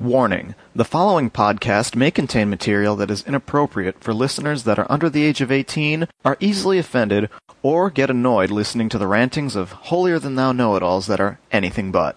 Warning The following podcast may contain material that is inappropriate for listeners that are under the age of 18, are easily offended, or get annoyed listening to the rantings of holier than thou know it alls that are anything but.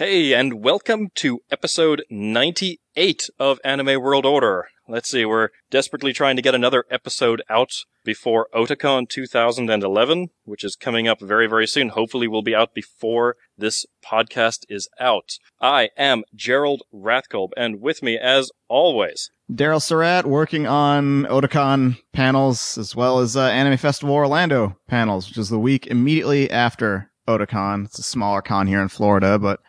Hey, and welcome to episode 98 of Anime World Order. Let's see, we're desperately trying to get another episode out before Otakon 2011, which is coming up very, very soon. Hopefully, will be out before this podcast is out. I am Gerald Rathkolb, and with me, as always, Daryl Surratt working on Otakon panels as well as uh, Anime Festival Orlando panels, which is the week immediately after Otakon. It's a smaller con here in Florida, but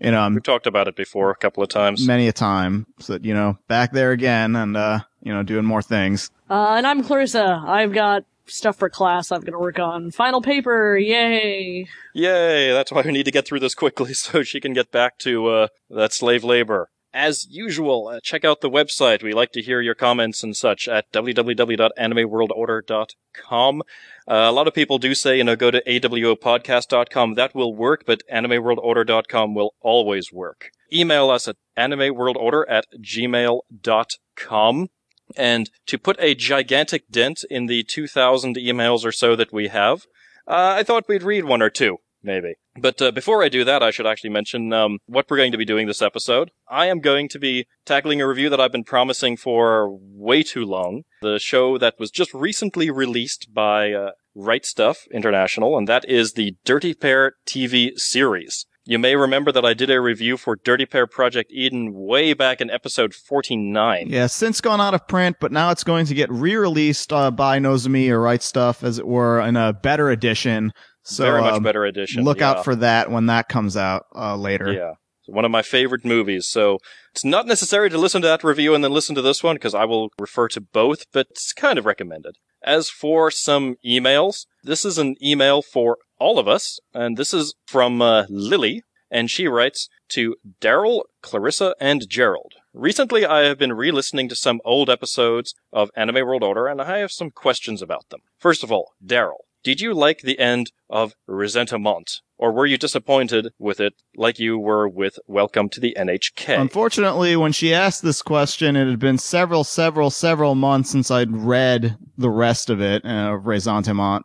you know, I'm we've talked about it before a couple of times. many a time. So, you know, back there again and, uh, you know, doing more things. Uh, and I'm Clarissa. I've got stuff for class I've got to work on. Final paper, yay! Yay! That's why we need to get through this quickly so she can get back to uh, that slave labor. As usual, uh, check out the website. We like to hear your comments and such at www.animeworldorder.com. Uh, a lot of people do say, you know, go to awopodcast.com. That will work, but animeworldorder.com will always work. Email us at animeworldorder at gmail.com. And to put a gigantic dent in the 2,000 emails or so that we have, uh, I thought we'd read one or two, maybe. But uh, before I do that, I should actually mention um, what we're going to be doing this episode. I am going to be tackling a review that I've been promising for way too long. The show that was just recently released by uh, Right Stuf International, and that is the Dirty Pair TV series. You may remember that I did a review for Dirty Pair Project Eden way back in episode 49. Yeah, since gone out of print, but now it's going to get re-released uh, by Nozomi or Right Stuf, as it were, in a better edition. So Very much um, better edition. Look yeah. out for that when that comes out uh, later. Yeah. One of my favorite movies. So it's not necessary to listen to that review and then listen to this one because I will refer to both, but it's kind of recommended. As for some emails, this is an email for all of us, and this is from uh, Lily, and she writes to Daryl, Clarissa, and Gerald. Recently, I have been re-listening to some old episodes of Anime World Order, and I have some questions about them. First of all, Daryl, did you like the end of Ressentiment? Or were you disappointed with it like you were with Welcome to the NHK? Unfortunately, when she asked this question, it had been several, several, several months since I'd read the rest of it, uh, Ressentiment.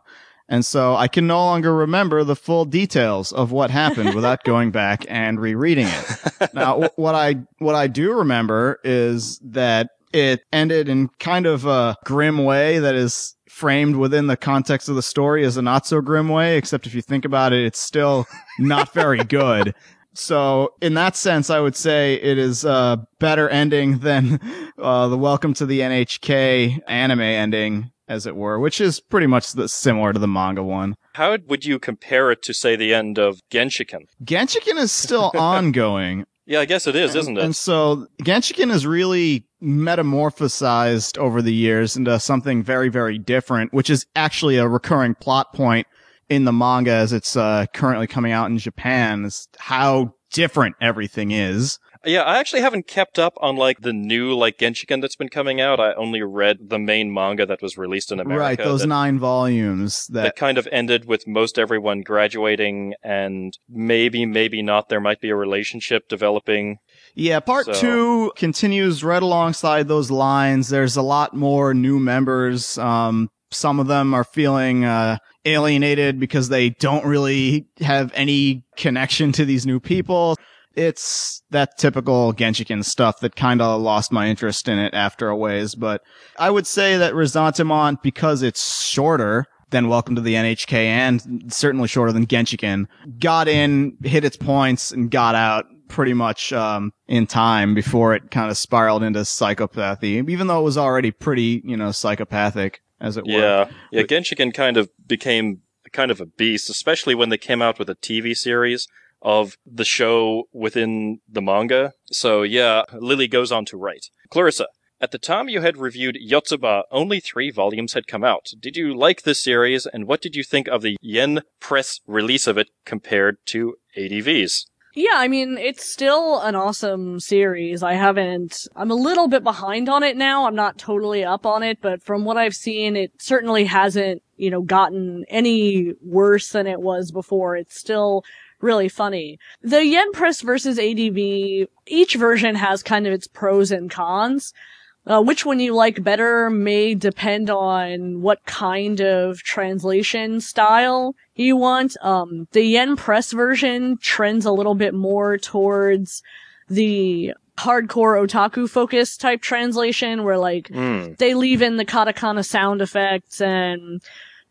And so I can no longer remember the full details of what happened without going back and rereading it. Now, wh- what I, what I do remember is that it ended in kind of a grim way that is framed within the context of the story is a not so grim way, except if you think about it, it's still not very good. So in that sense, I would say it is a better ending than uh, the Welcome to the NHK anime ending, as it were, which is pretty much the, similar to the manga one. How would you compare it to, say, the end of Genshiken? Genshiken is still ongoing. Yeah, I guess it is, isn't it? And so Genshiken is really metamorphosized over the years into something very, very different, which is actually a recurring plot point in the manga as it's uh, currently coming out in Japan, is how different everything is. Yeah, I actually haven't kept up on like the new like Genshiken that's been coming out. I only read the main manga that was released in America. right, those that, nine volumes that, that kind of ended with most everyone graduating and maybe, maybe not. There might be a relationship developing. Yeah, part So- two continues right alongside those lines. There's a lot more new members. Um, some of them are feeling, uh, alienated because they don't really have any connection to these new people. It's that typical Genshiken stuff that kind of lost my interest in it after a ways, but I would say that Ressentiment, because it's shorter than Welcome to the NHK and certainly shorter than Genshiken, got in, hit its points, and got out pretty much um, in time before it kind of spiraled into psychopathy, even though it was already pretty, you know, psychopathic as it were. Yeah. Yeah, Genshiken kind of became kind of a beast, especially when they came out with a TV series of the show within the manga. So yeah, Lily goes on to write. Clarissa, At the time you had reviewed Yotsuba, only three volumes had come out. Did you like this series, and what did you think of the Yen Press release of it compared to ADV's? Yeah, I mean, it's still an awesome series. I haven't, I'm a little bit behind on it now. I'm not totally up on it, but from what I've seen, it certainly hasn't, you know, gotten any worse than it was before. It's still really funny. The Yen Press versus ADV, each version has kind of its pros and cons. Uh, which one you like better may depend on what kind of translation style you want. Um, the Yen Press version trends a little bit more towards the hardcore otaku focused type translation where like Mm. they leave in the katakana sound effects and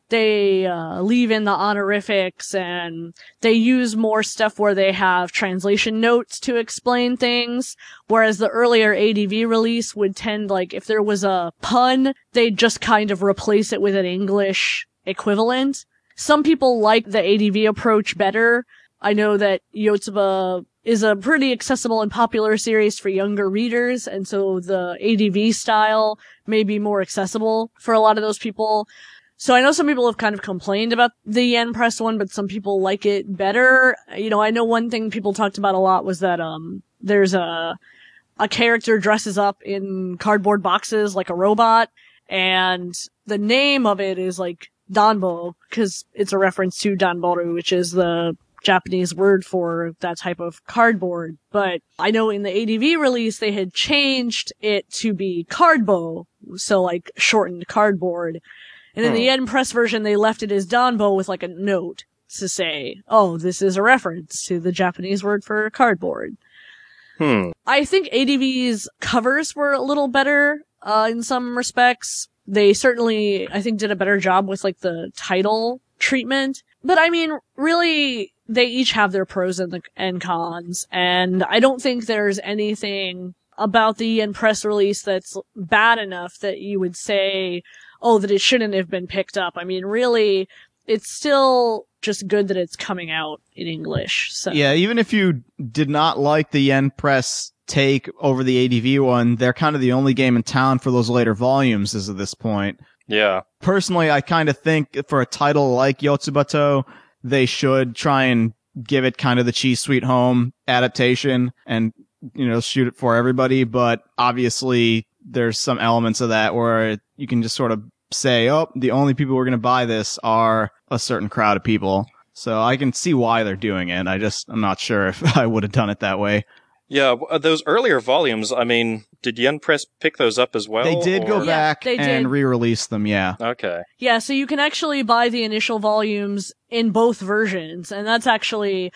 they uh, leave in the honorifics and they use more stuff where they have translation notes to explain things. Whereas the earlier adv release would tend like if there was a pun they'd just kind of replace it with an english equivalent. Some people like the adv approach better. I know that yotsuba is a pretty accessible and popular series for younger readers and so the adv style may be more accessible for a lot of those people so I know some people have kind of complained about the Yen Press one, but some people like it better. You know, I know one thing people talked about a lot was that, um, there's a, a character dresses up in cardboard boxes like a robot, and the name of it is like Danbo, cause it's a reference to Danboru, which is the Japanese word for that type of cardboard. But I know in the ADV release, they had changed it to be cardbo, so like shortened cardboard. And in the Hmm. Yen Press version, they left it as Danbo with like a note to say, oh, this is a reference to the Japanese word for cardboard. Hmm. I think ADV's covers were a little better, uh, in some respects. They certainly, I think, did a better job with like the title treatment. But I mean, really, they each have their pros and, the, and cons. And I don't think there's anything about the Yen press release that's bad enough that you would say, oh, that it shouldn't have been picked up. I mean, really, it's still just good that it's coming out in English. So Yeah, even if you did not like the Yen Press take over the ADV one, they're kind of the only game in town for those later volumes as of this point. Yeah. Personally, I kind of think for a title like Yotsubato, they should try and give it kind of the Chi's Sweet Home adaptation and, you know, shoot it for everybody. But obviously there's some elements of that where you can just sort of say, oh, the only people who are going to buy this are a certain crowd of people. So I can see why they're doing it. I just, I'm not sure if I would have done it that way. Yeah, uh, those earlier volumes, I mean, did Yen Press pick those up as well? they did go or- Yeah, back they and did. re-release them. Yeah. Okay. Yeah, so you can actually buy the initial volumes in both versions, and that's actually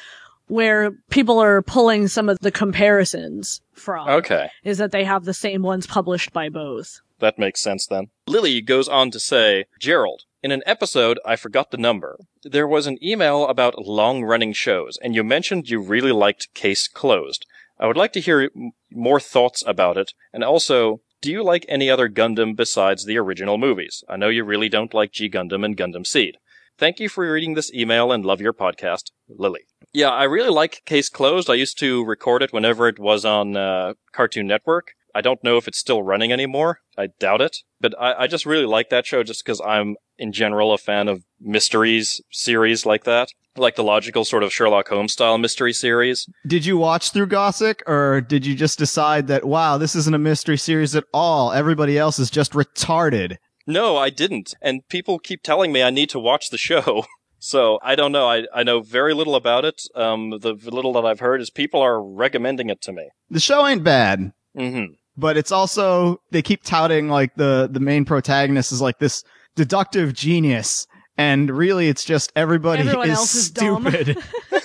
where people are pulling some of the comparisons from. Okay. Is that they have the same ones published by both. That makes sense then. Lily goes on to say, Gerald, in an episode, I forgot the number. There was an email about long running shows, and you mentioned you really liked Case Closed. I would like to hear m- more thoughts about it, and also, do you like any other Gundam besides the original movies? I know you really don't like G Gundam and Gundam Seed. Thank you for reading this email and love your podcast, Lily. Yeah, I really like Case Closed. I used to record it whenever it was on uh, Cartoon Network. I don't know if it's still running anymore. I doubt it. But I, I just really like that show just because I'm, in general, a fan of mysteries series like that. Like the logical sort of Sherlock Holmes style mystery series. Did you watch through Gosick or did you just decide that, wow, this isn't a mystery series at all? Everybody else is just retarded. No, I didn't. And people keep telling me I need to watch the show. So I don't know. I, I know very little about it. Um, the little that I've heard is people are recommending it to me. The show ain't bad, Mm-hmm. but it's also, they keep touting like the, the main protagonist is like this deductive genius. And really it's just everybody Everyone is else is stupid.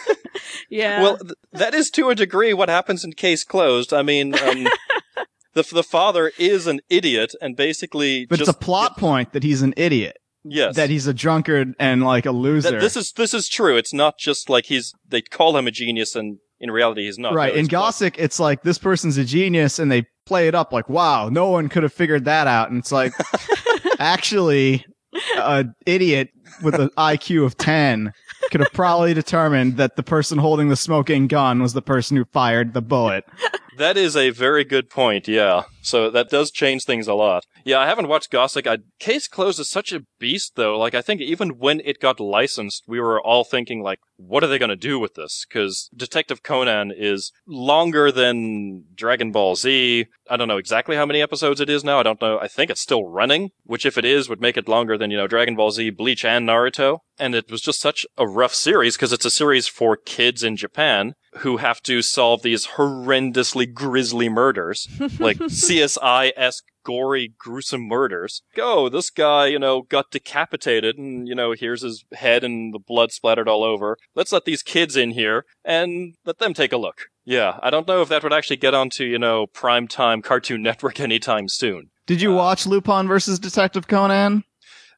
Yeah. Well, th- that is to a degree what happens in Case Closed. I mean, um, the the father is an idiot and basically but just it's a plot point that he's an idiot, yes. that he's a drunkard and like a loser. That this is this is true. It's not just like he's they call him a genius and in reality he's not. right. No, In it's Gosick, it's like this person's a genius and they play it up like, wow, no one could have figured that out. And it's like, actually, an idiot with an IQ of 10 could have probably determined that the person holding the smoking gun was the person who fired the bullet. That is a very good point, yeah. So that does change things a lot. Yeah, I haven't watched Gosick. I, Case Closed is such a beast, though. Like, I think even when it got licensed, we were all thinking, like, what are they going to do with this? Because Detective Conan is longer than Dragon Ball Z. I don't know exactly how many episodes it is now. I don't know. I think it's still running, which if it is, would make it longer than, you know, Dragon Ball Z, Bleach, and Naruto. And it was just such a rough series because it's a series for kids in Japan who have to solve these horrendously grisly murders, like CSI-esque gory, gruesome murders. Go, this guy, you know, got decapitated and, you know, here's his head and the blood splattered all over. Let's let these kids in here and let them take a look. Yeah, I don't know if that would actually get onto, you know, primetime Cartoon Network anytime soon. Did you uh, watch Lupin versus Detective Conan?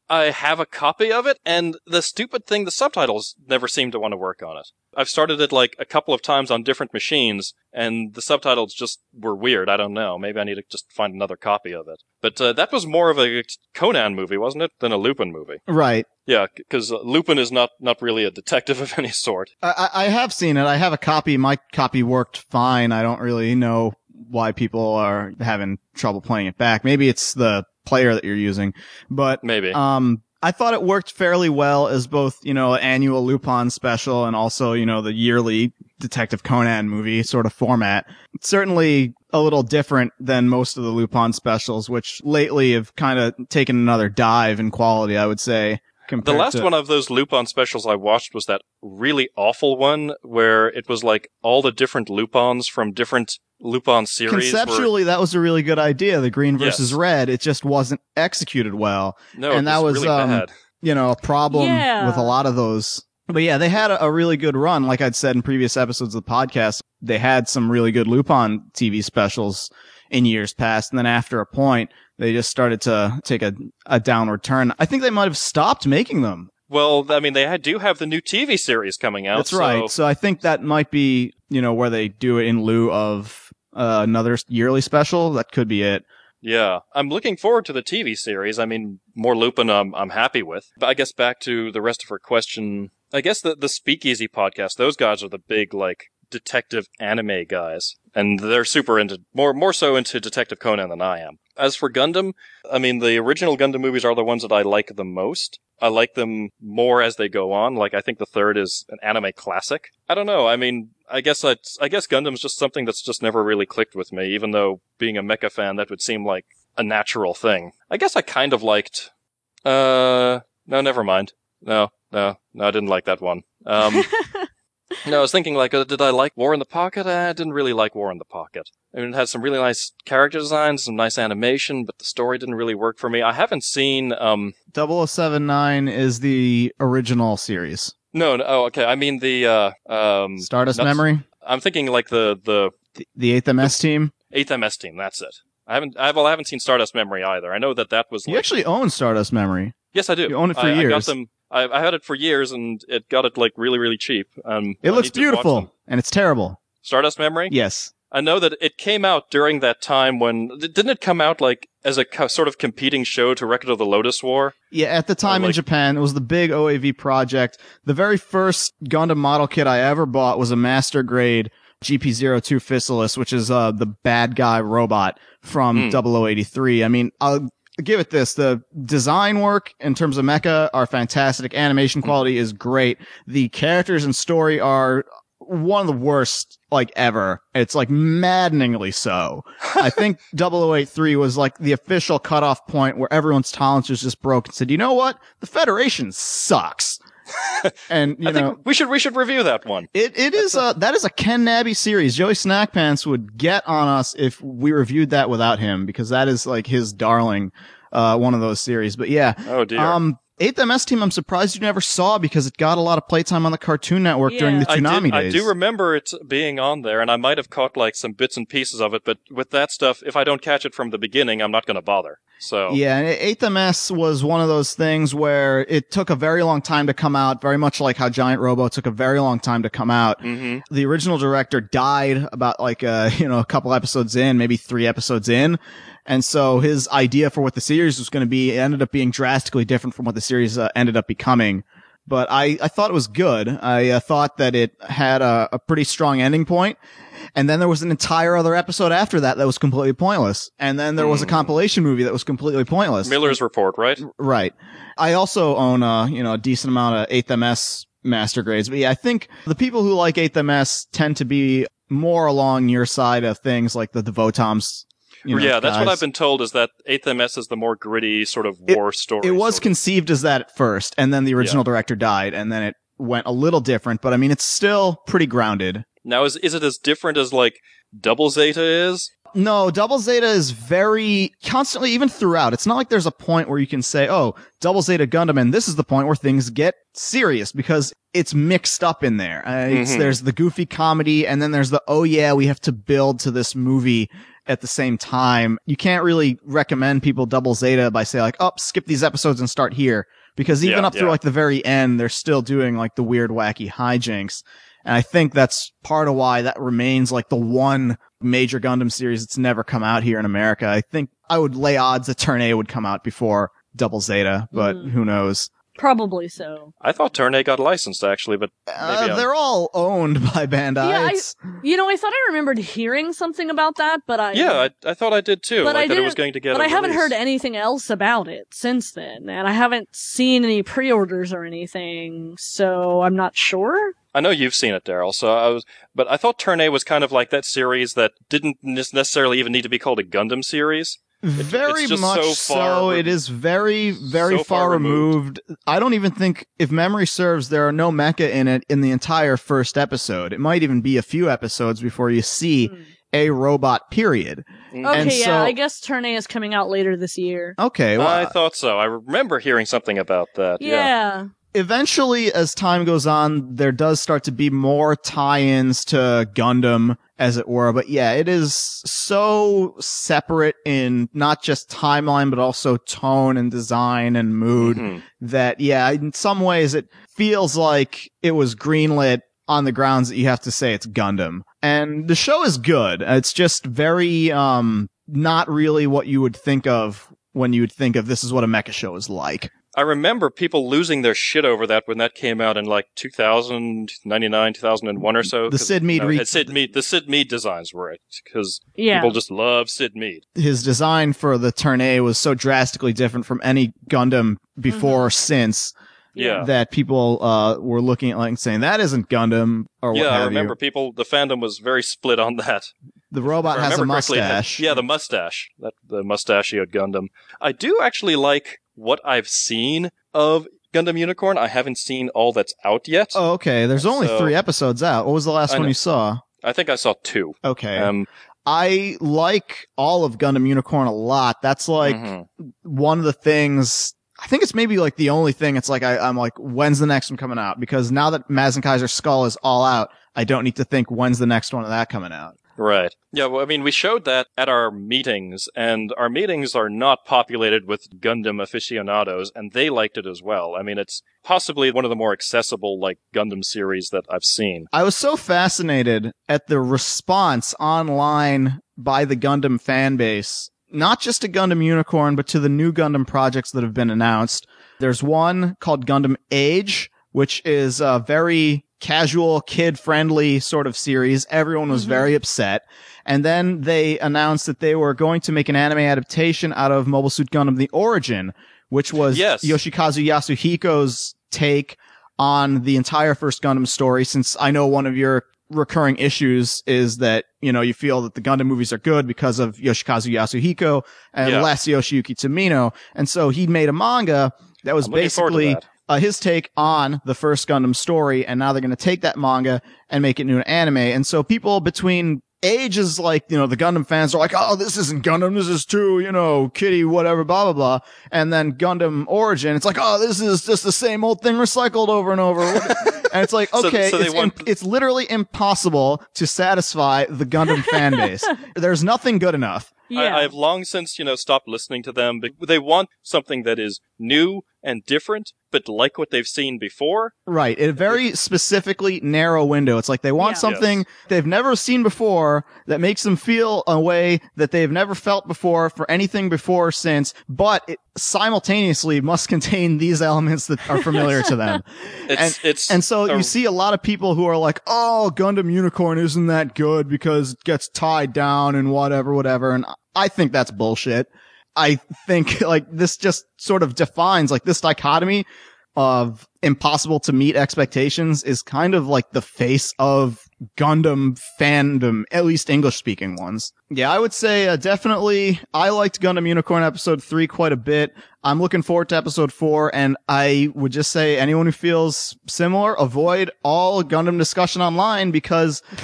I have a copy of it, and the stupid thing, the subtitles never seem to want to work on it. I've started it like a couple of times on different machines, and the subtitles just were weird. I don't know. Maybe I need to just find another copy of it. But uh, that was more of a Conan movie, wasn't it, than a Lupin movie? Right. Yeah, because uh, Lupin is not not really a detective of any sort. I, I have seen it. I have a copy. My copy worked fine. I don't really know why people are having trouble playing it back. Maybe it's the player that you're using, but Maybe. um, I thought it worked fairly well as both, you know, an annual Lupin special and also, you know, the yearly Detective Conan movie sort of format. Certainly a little different than most of the Lupin specials, which lately have kind of taken another dive in quality, I would say. The last to- one of those Lupin specials I watched was that really awful one where it was like all the different Lupins from different Lupin series. were- Conceptually, that was a really good idea. The green versus Yes. red. It just wasn't executed well. no, and it that was, really um, bad. you know, a problem Yeah. with a lot of those. But yeah, they had a, a really good run. Like I'd said in previous episodes of the podcast, they had some really good Lupin TV specials in years past. And then after a point, they just started to take a, a downward turn. I think they might have stopped making them. Well, I mean, they do have the new TV series coming out. That's so- right. So I think that might be, you know, where they do it in lieu of uh, another yearly special. That could be it. Yeah, I'm looking forward to the TV series. I mean, more Lupin, I'm I'm happy with. But I guess back to the rest of her question. I guess the the Speakeasy podcast. Those guys are the big like detective anime guys, and they're super into more more so into Detective Conan than I am. As for Gundam, I mean, the original Gundam movies are the ones that I like the most. I like them more as they go on. Like, I think the third is an anime classic. I don't know. I mean, I guess I, I guess Gundam's just something that's just never really clicked with me, even though being a mecha fan, that would seem like a natural thing. I guess I kind of liked, uh, no, never mind. No, no, no, I didn't like that one. Um, no, I was thinking like, uh, did I like War in the Pocket? Uh, I didn't really like War in the Pocket. I mean, it had some really nice character designs, some nice animation, but the story didn't really work for me. I haven't seen, um, 0079 is the original series. no, no, oh, okay. I mean the, uh, um, Stardust Nuts- Memory, I'm thinking like the, the the, the 8th MS team. 8th MS team. That's it. I haven't, I, well, I haven't seen Stardust Memory either. I know that that was You like, actually own Stardust Memory. yes, I do. you own it for I, I got years. them, I, I had it for years and it got it like really, really cheap. Um, It I looks need to watch them. beautiful and it's terrible. Stardust Memory? Yes. I know that it came out during that time when didn't it come out like as a co- sort of competing show to Record of the Lodoss War? Yeah, at the time in like- Japan, it was the big OAV project. The very first Gundam model kit I ever bought was a master grade GP02 Physalis, which is uh, the bad guy robot from Hmm. 0083. I mean, I'll give it this. The design work in terms of mecha are fantastic. Animation Hmm. quality is great. The characters and story are one of the worst like ever. It's like maddeningly so. I think 0083 was like the official cutoff point where everyone's tolerance was just broke and said, you know what? The Federation sucks. and you I know, think we should we should review that one. it, it is a, that is a Ken Nabby series. Joey Snackpants would get on us if we reviewed that without him because that is like his darling, uh, one of those series. But yeah, Oh dear. um, 8th MS team, I'm surprised you never saw because it got a lot of playtime on the Cartoon Network during the Yeah. I, did, I do remember it being on there, and I might have caught like some bits and pieces of it. But with that stuff, if I don't catch it from the beginning, I'm not going to bother. So Yeah, and 8th MS was one of those things where it took a very long time to come out, very much like how Giant Robo took a very long time to come out. hmm The original director died about like, uh, you know, a couple episodes in, maybe three episodes in. And so his idea for what the series was going to be ended up being drastically different from what the series uh, ended up becoming. but I, I thought it was good. I uh, thought that it had a, a pretty strong ending point. And then there was an entire other episode after that that was completely pointless. And then there was a Hmm. compilation movie that was completely pointless. Miller's Report, right? Right. I also own a, you know, a decent amount of 8th MS master grades. But yeah, I think the people who like 8th MS tend to be more along your side of things like the Devotoms. You know, yeah, that's what. I've been told is that 8th MS is the more gritty sort of It- war story. It was of. conceived as that at first, and then the original director died, and then it went a little different, but I mean, it's still pretty grounded. now, is is it as different as like Double Zeta is? No, Double Zeta is very constantly, even throughout. It's not like there's a point where you can say, oh, Double Zeta Gundam, and this is the point where things get serious because it's mixed up in there. Uh, Mhm. There's the goofy comedy, and then there's the, oh yeah, we have to build to this movie at the same time. You can't really recommend people Double Zeta by saying like, oh, skip these episodes and start here. Because even Yeah, up through like the very end, they're still doing like the weird, wacky hijinks. And I think that's part of why that remains like the one major Gundam series that's never come out here in America. I think I would lay odds that Turn A would come out before Double Zeta, but Mhm. who knows? Probably so. I thought Turn A got licensed actually, but Maybe Uh, they're all owned by Bandai. Yeah, I- You know, I thought I remembered hearing something about that, but I yeah, I, I thought I did too. But like I that it was didn't- going to get. but a I haven't heard anything else about it since then, and I haven't seen any pre-orders or anything, so I'm not sure. I know you've seen it, Daryl. So I was, but I thought Turn A was kind of like that series that didn't ne- necessarily even need to be called a Gundam series. Very it's just much so so. re- it is very, very so far, far removed. I don't even think, if memory serves, there are no mecha in it in the entire first episode. It might even be a few episodes before you see Hmm. a robot. Period. Mm. Okay, And yeah, so- I guess Turn A is coming out later this year. Okay, well, I thought so. I remember hearing something about that. Yeah. Yeah. Eventually, as time goes on, there does start to be more tie-ins to Gundam, as it were. But yeah, it is so separate in not just timeline, but also tone and design and mood Mhm. that, yeah, in some ways it feels like it was greenlit on the grounds that you have to say it's Gundam. And the show is good. It's just very, um, not really what you would think of when you would think of this is what a mecha show is like. I remember people losing their shit over that when that came out in like 2000, 99, 2001 or so. The 'cause, Syd Mead no, re- Syd Mead, the Syd Mead designs were it because Yeah. people just love Syd Mead. his design for the Turn A was so drastically different from any Gundam before or since Yeah. that people uh were looking at like and saying that isn't Gundam or what Yeah, have I remember you. people. The fandom was very split on that. The robot has a remember correctly, mustache. yeah, the mustache. That the mustachioed Gundam. I do actually like what I've seen of Gundam Unicorn. I haven't seen all that's out yet. Oh, okay. There's only So- three episodes out. What was the last one you saw? I think I saw two. Okay. Um, I like all of Gundam Unicorn a lot. That's like mhm. one of the things. I think it's maybe like the only thing. It's like I, I'm like, when's the next one coming out? Because now that Mazinkaiser Skull is all out, I don't need to think when's the next one of that coming out. Right. Yeah, well, I mean, we showed that at our meetings, and our meetings are not populated with Gundam aficionados, and they liked it as well. I mean, it's possibly one of the more accessible, like, Gundam series that I've seen. I was so fascinated at the response online by the Gundam fan base, not just to Gundam Unicorn, but to the new Gundam projects that have been announced. There's one called Gundam Age, which is a very casual, kid friendly sort of series. Everyone was Mhm. very upset. And then they announced that they were going to make an anime adaptation out of Mobile Suit Gundam The Origin, which was Yes. Yoshikazu Yasuhiko's take on the entire first Gundam story, since I know one of your recurring issues is that, you know, you feel that the Gundam movies are good because of Yoshikazu Yasuhiko and Yeah. less Yoshiyuki Tomino. And so he made a manga that was I'm looking forward to basically that. Uh, his take on the first Gundam story, and now they're going to take that manga and make it into an anime. And so people between ages like, you know, the Gundam fans are like, oh, this isn't Gundam, this is too, you know, kitty, whatever, blah, blah, blah. And then Gundam Origin, it's like, oh, this is just the same old thing recycled over and over. and it's like, okay, so they it's, want- im- it's literally impossible to satisfy the Gundam fan base. There's nothing good enough. Yeah. I, I've long since, you know, stopped listening to them. but They want something that is new and different, but like what they've seen before. Right. A very specifically narrow window. It's like they want Yeah. something they've never seen before that makes them feel a way that they've never felt before for anything before or since, but it simultaneously must contain these elements that are familiar to them. It's it's And so a- you see a lot of people who are like, "Oh, Gundam Unicorn isn't that good because it gets tied down and whatever, whatever." And I think that's bullshit. I think like this just sort of defines like this dichotomy of impossible to meet expectations is kind of like the face of Gundam fandom, at least English speaking ones. Yeah, I would say uh, definitely I liked Gundam Unicorn episode 3 quite a bit. I'm looking forward to episode 4 and I would just say anyone who feels similar avoid all Gundam discussion online because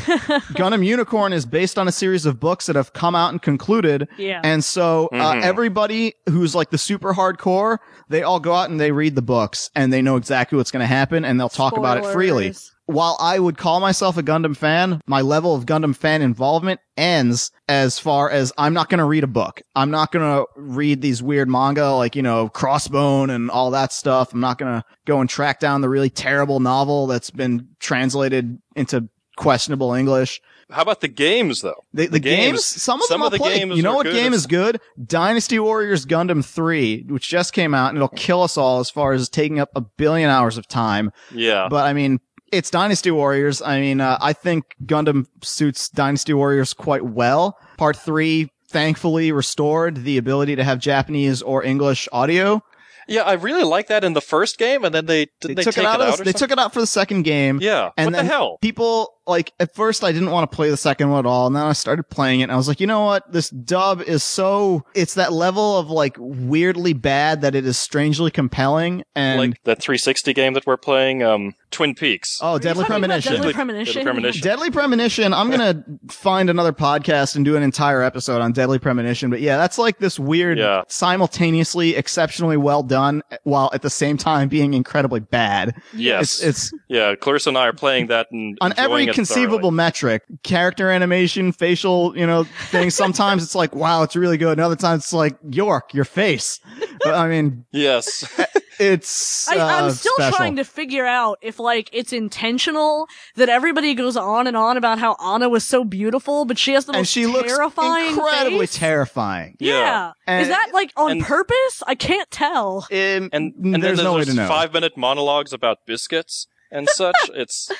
Gundam Unicorn is based on a series of books that have come out and concluded Yeah. and so uh, Mhm. everybody who's like the super hardcore, they all go out and they read the books and they know exactly what's going to happen and they'll talk about it freely. While I would call myself a Gundam fan, my level of Gundam fan involvement ends as far as I'm not going to read a book. I'm not going to read these weird manga like, you know, Crossbone and all that stuff. I'm not going to go and track down the really terrible novel that's been translated into questionable English. how about the games though? The, the, The games, games- some of some them of I'll the play. games You know what good. game is good? Dynasty Warriors Gundam 3, which just came out and it'll kill us all as far as taking up a billion hours of time. Yeah. But I mean, it's Dynasty Warriors. I mean, uh, I think Gundam suits Dynasty Warriors quite well. Part 3 thankfully restored the ability to have Japanese or English audio. Yeah, I really like that in the first game, and then they They, they, took it out. it out the- they took it out for the second game. Yeah. And what then the hell? people like at first I didn't want to play the second one at all, and then I started playing it, and I was like, you know what? This dub is so it's that level of like weirdly bad that it is strangely compelling, and like that 360 game that we're playing, um, Twin Peaks. oh, Deadly Premonition. Deadly Deadly- Premonition. Deadly Premonition. Deadly Premonition. I'm gonna find another podcast and do an entire episode on Deadly Premonition. But yeah, that's like this weird, Yeah. simultaneously exceptionally well done, while at the same time being incredibly bad. yes. It's it's yeah, Clarissa and I are playing that and on every conceivable metric character animation facial you know things sometimes it's like wow it's really good and other times it's like york your face but i mean Yes. It's I, I'm uh, still special. trying to figure out if like it's intentional that everybody goes on and on about how Anna was so beautiful, but she has the and most she looks terrifying, incredibly face. terrifying Yeah, Yeah. And- is that like on and- purpose? I can't tell. And and then there's there's, no way to know five minute monologues about biscuits and such. it's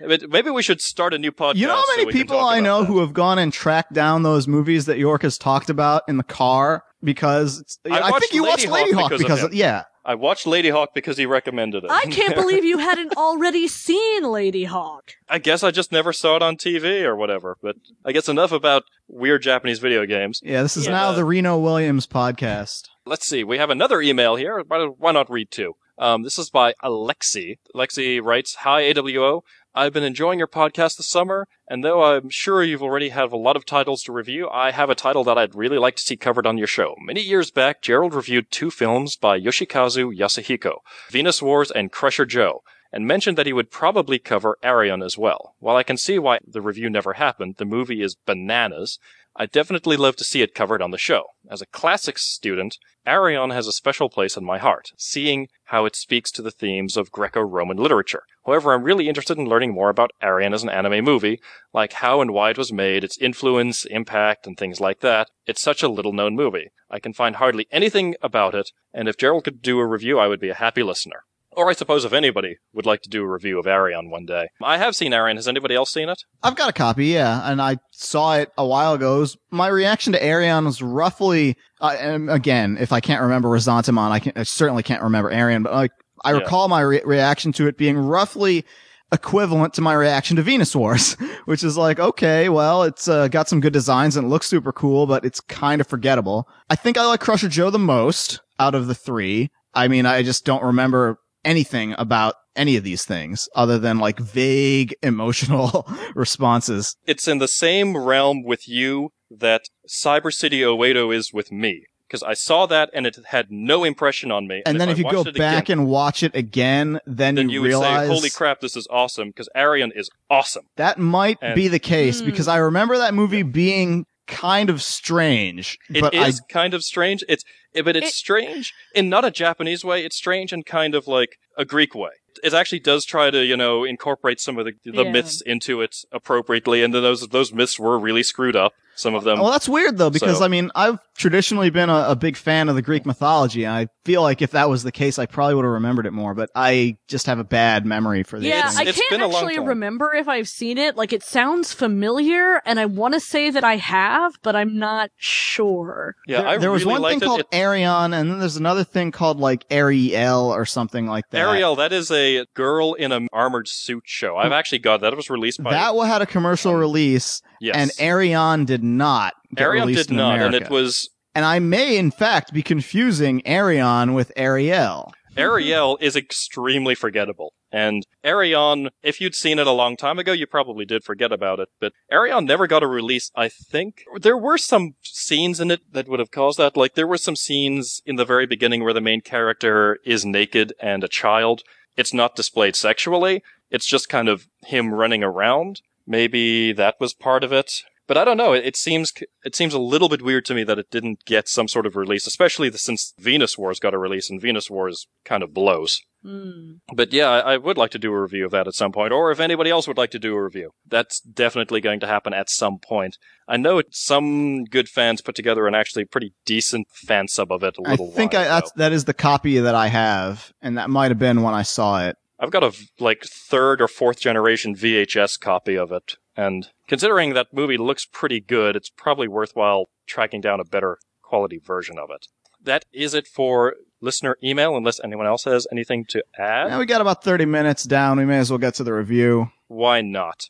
maybe we should start a new podcast. you know how many we can people I know that. who have gone and tracked down those movies that York has talked about in the car because it's, I I, think you watched Lady Lady Hawk Hawk because of because him. of, yeah I watched Ladyhawke because he recommended it. I can't believe you hadn't already seen Ladyhawke. I guess I just never saw it on TV or whatever. But I guess enough about weird Japanese video games. yeah this is Yeah. now the Reno Williams podcast Let's see. We have another email here. Why why not read two? Um, this is by Alexi. Alexi writes, Hi, AWO. I've been enjoying your podcast this summer, and though I'm sure you've already have a lot of titles to review, I have a title that I'd really like to see covered on your show. Many years back, Gerald reviewed two films by Yoshikazu Yasuhiko, Venus Wars and Crusher Joe, and mentioned that he would probably cover Arion as well. While I can see why the review never happened, the movie is bananas. I'd definitely love to see it covered on the show. As a classics student, Arion has a special place in my heart, seeing how it speaks to the themes of Greco-Roman literature. However, I'm really interested in learning more about Arion as an anime movie, like how and why it was made, its influence, impact, and things like that. It's such a little known movie. I can find hardly anything about it, and if Gerald could do a review, I would be a happy listener. Or I suppose if anybody would like to do a review of Arion one day. I have seen Arion. Has anybody else seen it? I've got a copy, yeah, and I saw it a while ago. Was- my reaction to Arion was roughly, uh, and again, if I can't remember Ressentiment, I, can, I certainly can't remember Arion, but like, I Yeah. recall my re- reaction to it being roughly equivalent to my reaction to Venus Wars, which is like, okay, well, it's uh, got some good designs and it looks super cool, but it's kind of forgettable. I think I like Crusher Joe the most out of the three. I mean, I just don't remember anything about any of these things other than like vague emotional responses. it's in the same realm with you that Cyber City Oedo is with me. Because I saw that and it had no impression on me. And, then I if you go back again, and watch it again, then, then you, you would realize say, "Holy crap, this is awesome!" Because Arion is awesome. that might And- be the case Hmm. because I remember that movie being kind of strange. It but is I kind of strange. It's eh, but it's It- strange in not a Japanese way. It's strange in kind of like a Greek way. It actually does try to, you know, incorporate some of the, the Yeah. myths into it appropriately, and then those those myths were really screwed up. Some of them. well, that's weird though, because so- I mean, I've traditionally been a, a big fan of the Greek mythology. and I feel like if that was the case, I probably would have remembered it more. But I just have a bad memory for these Yeah, things. I It's can't been actually remember if I've seen it. Like it sounds familiar, and I want to say that I have, but I'm not sure. yeah, there, I there was really one liked thing called it. it Arion, and then there's another thing called like Ariel or something like that. Ariel, that is a girl in an armored suit show. I've actually got that. It was released by That one had a commercial Um, release, yes. and Arion did not. Get Arion released did in not, and it was And I may, in fact, be confusing Arion with Ariel. Ariel is extremely forgettable. And Arion, if you'd seen it a long time ago, you probably did forget about it. But Arion never got a release, I think. There were some scenes in it that would have caused that. Like, there were some scenes in the very beginning where the main character is naked and a child. It's not displayed sexually. It's just kind of him running around. Maybe that was part of it. But I don't know. It, it seems it seems a little bit weird to me that it didn't get some sort of release, especially the, since Venus Wars got a release, and Venus Wars kind of blows. Hmm. But yeah, I, I would like to do a review of that at some point, or if anybody else would like to do a review, that's definitely going to happen at some point. I know it, some good fans put together an actually pretty decent fan sub of it a I little think while I, that's ago. that is the copy that I have, and that might have been when I saw it. I've got a like third or fourth generation VHS copy of it, and considering that movie looks pretty good, it's probably worthwhile tracking down a better quality version of it. That is it for listener email, unless anyone else has anything to add. Now we got about thirty minutes down. We may as well get to the review. Why not?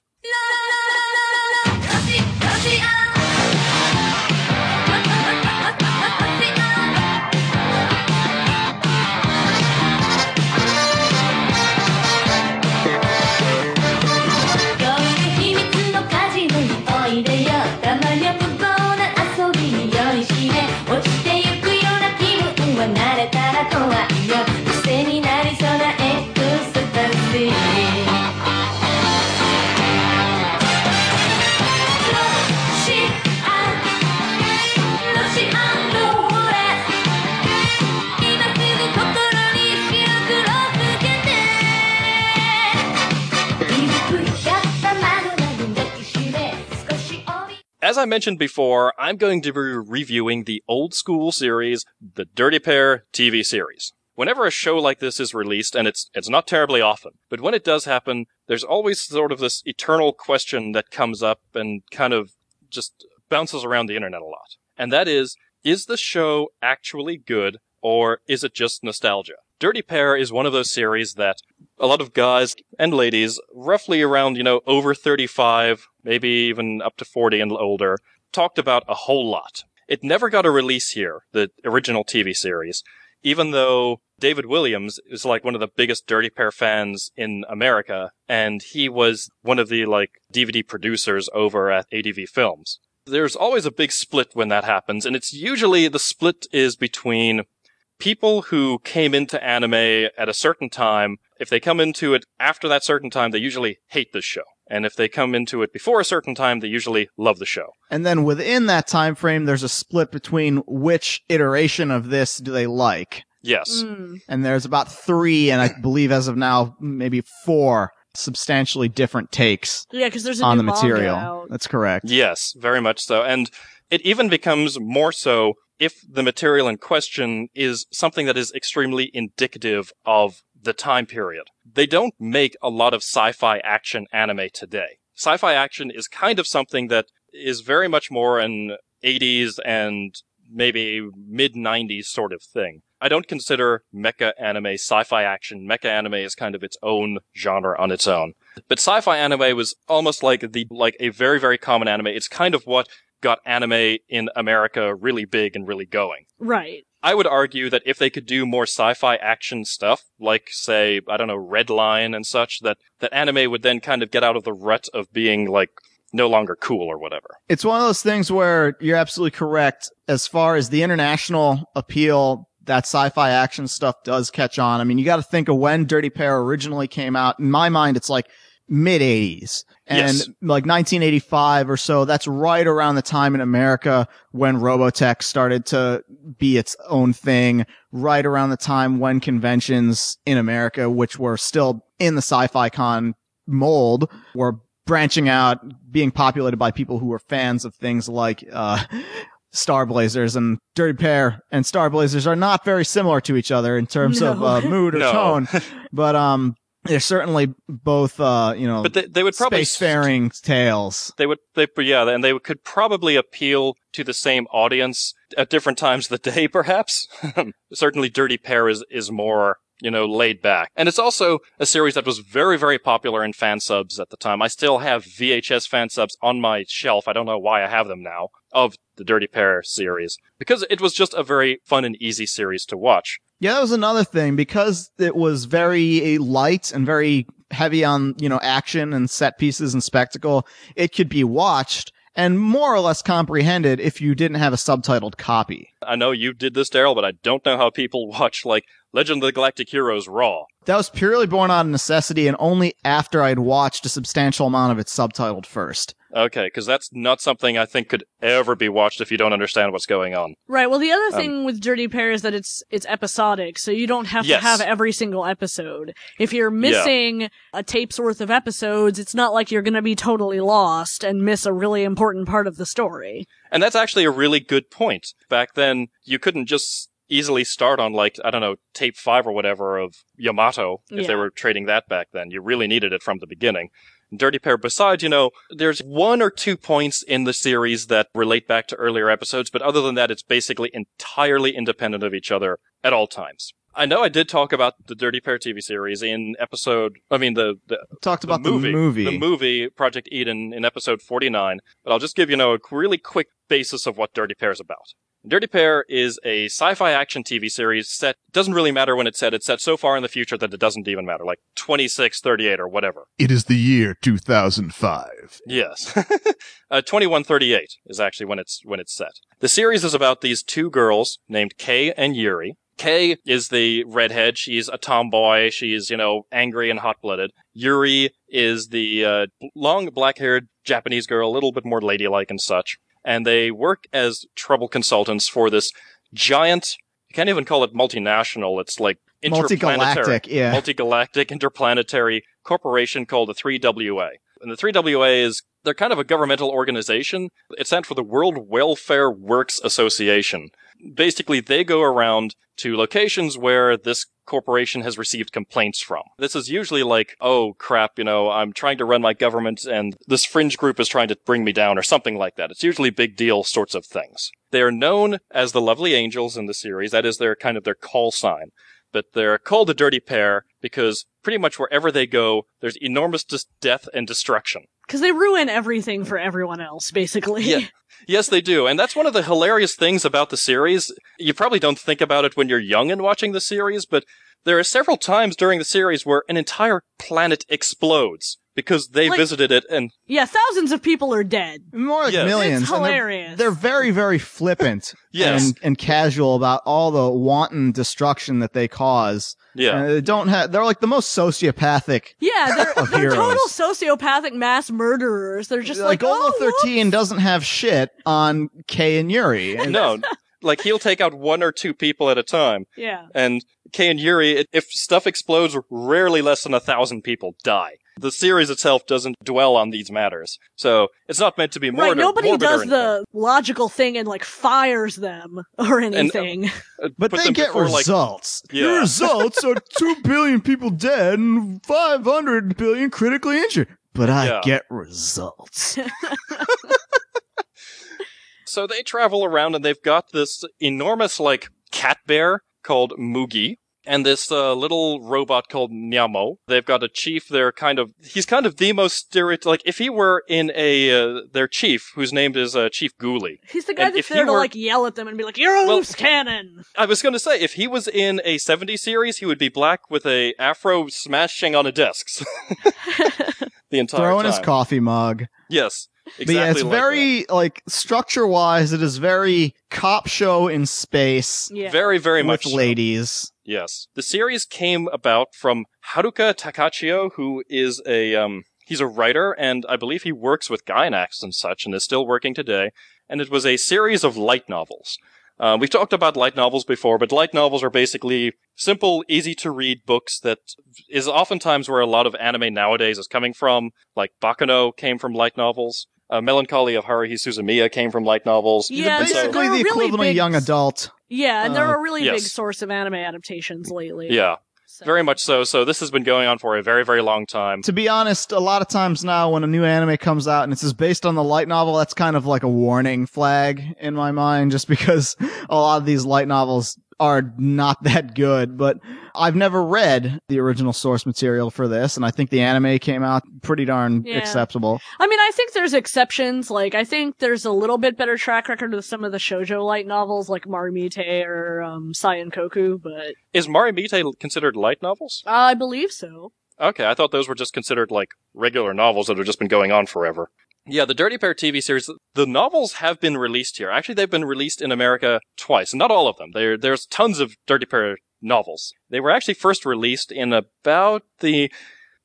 As I mentioned before, I'm going to be reviewing the old school series, the Dirty Pair TV series. Whenever a show like this is released, and it's it's not terribly often, but when it does happen, there's always sort of this eternal question that comes up and kind of just bounces around the internet a lot. And that is, is the show actually good, or is it just nostalgia? Dirty Pair is one of those series that a lot of guys and ladies, roughly around, you know, over 35, maybe even up to 40 and older, talked about a whole lot. It never got a release here, the original TV series, even though David Williams is like one of the biggest Dirty Pair fans in America, and he was one of the like DVD producers over at ADV Films. There's always a big split when that happens, and it's usually the split is between people who came into anime at a certain time, if they come into it after that certain time, they usually hate the show. And if they come into it before a certain time, they usually love the show. And then within that time frame, there's a split between which iteration of this do they like. Yes. Hmm. And there's about three, and I believe as of now, maybe four substantially different takes Yeah, because there's a on new the manga material. out. That's correct. Yes, very much so. And it even becomes more so if the material in question is something that is extremely indicative of the time period. They don't make a lot of sci-fi action anime today. Sci-fi action is kind of something that is very much more an 80s and maybe mid 90s sort of thing. I don't consider mecha anime sci-fi action. Mecha anime is kind of its own genre on its own. But sci-fi anime was almost like the like a very very common anime. It's kind of what got anime in America really big and really going. Right. I would argue that if they could do more sci-fi action stuff, like say, I don't know, Red Line and such, that, that anime would then kind of get out of the rut of being like no longer cool or whatever. It's one of those things where you're absolutely correct. As far as the international appeal, that sci-fi action stuff does catch on. I mean, you got to think of when Dirty Pair originally came out. In my mind, it's like mid 80s. And Yes. like 1985 or so, that's right around the time in America when Robotech started to be its own thing, right around the time when conventions in America, which were still in the sci-fi con mold, were branching out, being populated by people who were fans of things like, uh, Star Blazers and Dirty Pair and Star Blazers are not very similar to each other in terms of uh, mood or No. tone, but um, they're certainly both uh, you know, But they, they would probably spacefaring tales. They would, they, yeah, and they could probably appeal to the same audience at different times of the day, perhaps. Certainly, Dirty Pair is, is more, you know, laid back. And it's also a series that was very, very popular in fan subs at the time. I still have VHS fan subs on my shelf. I don't know why I have them now of the Dirty Pair series because it was just a very fun and easy series to watch. Yeah, that was another thing because it was very eh, light and very heavy on you know action and set pieces and spectacle. It could be watched and more or less comprehended if you didn't have a subtitled copy. I know you did this, Daryl, but I don't know how people watch like Legend of the Galactic Heroes Raw. That was purely born out of necessity and only after I'd watched a substantial amount of it subtitled first. Okay, because that's not something I think could ever be watched if you don't understand what's going on. Right. Well, the Um, other thing with Dirty Pair is that it's it's episodic, so you don't have Yes. to have every single episode. If you're missing a tape's worth of episodes, it's not like you're going to be totally lost and miss a really important part of the story. And that's actually a really good point. Back then, you couldn't just easily start on like, I don't know, tape five or whatever of Yamato if they were trading that back then. You really needed it from the beginning. Dirty Pair, besides, you know, there's one or two points in the series that relate back to earlier episodes, but other than that, it's basically entirely independent of each other at all times. I know I did talk about the Dirty Pair TV series in episode, I mean, the, the Talked about the movie, the movie. the movie Project Eden in episode 49, but I'll just give you know a really quick basis of what Dirty Pair is about. Dirty Pair is a sci-fi action TV series set, doesn't really matter when it's set, it's set so far in the future that it doesn't even matter, like 2638 or whatever. It is the year 2005. Yes. uh, 2138 is actually when it's, when it's set. The series is about these two girls named Kay and Yuri. Kay is the redhead. She's a tomboy. She's, you know, angry and hot-blooded. Yuri is the uh, long black-haired Japanese girl, a little bit more ladylike and such. And they work as trouble consultants for this giant, you can't even call it multinational. It's like interplanetary Multigalactic, yeah. multi-galactic interplanetary corporation called the 3WA. And the 3WA is they're kind of a governmental organization. It stands for the World Welfare Works Association. Basically, they go around to locations where this corporation has received complaints from. This is usually like, oh crap, you know, I'm trying to run my government and this fringe group is trying to bring me down or something like that. It's usually big deal sorts of things. They are known as the Lovely Angels in the series. That is their kind of their call sign but they're called the Dirty Pair because pretty much wherever they go, there's enormous dis- death and destruction. Because they ruin everything for everyone else, basically. Yeah. Yes, they do. And that's one of the hilarious things about the series. You probably don't think about it when you're young and watching the series, but there are several times during the series where an entire planet explodes because they Like- visited it and Yeah, thousands of people are dead. More like Yes. millions. It's and they're- hilarious. They're, very, very flippant Yes. and, and casual about all the wanton destruction that they cause. yeah. And they don't have, they're like the most sociopathic. Yeah, they're, Of they're heroes. total sociopathic mass murderers. They're just like, like, Olo oh, 13 doesn't have shit on Kay and Yuri. And no, like he'll take out one or two people at a time. Yeah. And Kay and Yuri, if stuff explodes, rarely less than a thousand people die. The series itself doesn't dwell on these matters, so it's not meant to be more. right, nobody does the logical thing and like fires them or uh, anything. Uh, but they get results. Yeah. The results are 2 billion people dead and 500 billion critically injured. But I Yeah. get results. So they travel around and they've got this enormous like cat bear called Mugi. And this uh, little robot called Nyamo. They've got a chief. They're kind of he's kind of the most stereotype. Like if he were in a uh, their chief, whose name is uh, Chief Ghoulie. He's the guy and that's if he there to were- like yell at them and be like, "You're a Well- loose cannon." I was going to say, if he was in a 70s series, he would be black with a afro smashing on a desk. the entire Throwing time. his coffee mug. Yes, exactly. But yeah, it's like very, like, structure wise, it is very cop show in space. Yeah. very, very with much so. ladies. Yes, the series came about from Haruka Takachiho, who is a um. He's a writer, and I believe he works with Gainax and such, and is still working today. And it was a series of light novels. Uh, we've talked about light novels before, but light novels are basically simple, easy to read books that is oftentimes where a lot of anime nowadays is coming from. Like Baccano came from light novels. Uh, Melancholy of Haruhi Suzumiya came from light novels. Yeah, And so- they're Basically, the really equivalent big- of young adult. Yeah, and they're Uh, a really yes. big source of anime adaptations lately. yeah, So- very much so. So this has been going on for a very, very long time. To be honest, a lot of times now when a new anime comes out and it's just based on the light novel, that's kind of like a warning flag in my mind, just because a lot of these light novels are not that good. But I've never read the original source material for this, and I think the anime came out pretty darn Yeah. acceptable. I mean, I think there's exceptions. Like, I think there's a little bit better track record with some of the shoujo light novels, like Marimite or um, Saiunkoku, but Is Marimite considered light novels? uh, I believe so. Okay, I thought those were just considered like regular novels that have just been going on forever. Yeah, the Dirty Pair TV series, the novels have been released here. Actually, they've been released in America twice. Not all of them. There, there's tons of Dirty Pair novels. They were actually first released in about the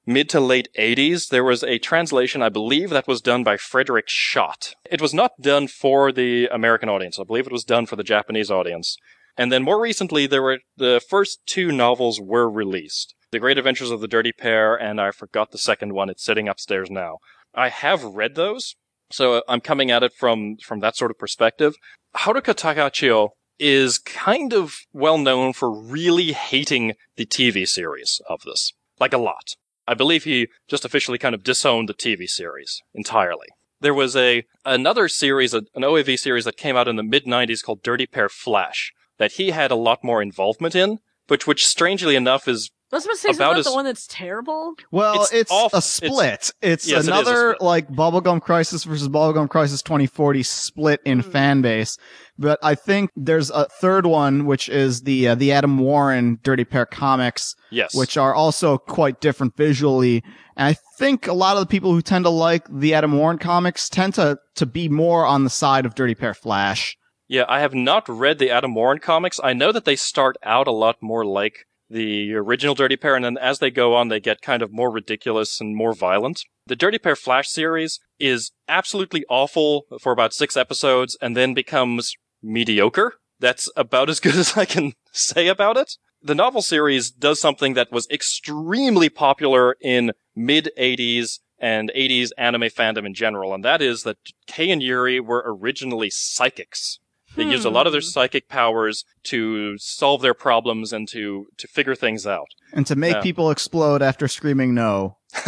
mid to late 80s. There was a translation, I believe, that was done by Frederik Schodt. It was not done for the American audience. I believe it was done for the Japanese audience. And then more recently, there were the first two novels were released. The Great Adventures of the Dirty Pair, and I forgot the second one. It's sitting upstairs now. I have read those, so I'm coming at it from from that sort of perspective. Haruka Takachiho is kind of well known for really hating the TV series of this, like a lot. I believe he just officially kind of disowned the TV series entirely. There was a another series, an OAV series that came out in the mid '90s called Dirty Pair Flash that he had a lot more involvement in, but which strangely enough is I was supposed to say, is About that as- the one that's terrible? Well, It's it's, a split. It's, it is a another split. like Bubblegum Crisis versus Bubblegum Crisis 2040 split in Hmm. fan base. But I think there's a third one, which is the uh, the Adam Warren Dirty Pair comics, yes, which are also quite different visually. And I think a lot of the people who tend to like the Adam Warren comics tend to to be more on the side of Dirty Pair Flash. Yeah, I have not read the Adam Warren comics. I know that they start out a lot more like the original Dirty Pair, and then as they go on, they get kind of more ridiculous and more violent. The Dirty Pair Flash series is absolutely awful for about six episodes and then becomes mediocre. That's about as good as I can say about it. The novel series does something that was extremely popular in mid 80s and 80s anime fandom in general, and that is that Kei and Yuri were originally psychics. They used a lot of their Hmm. psychic powers to solve their problems and to, to figure things out. And to make Yeah. people explode after screaming no.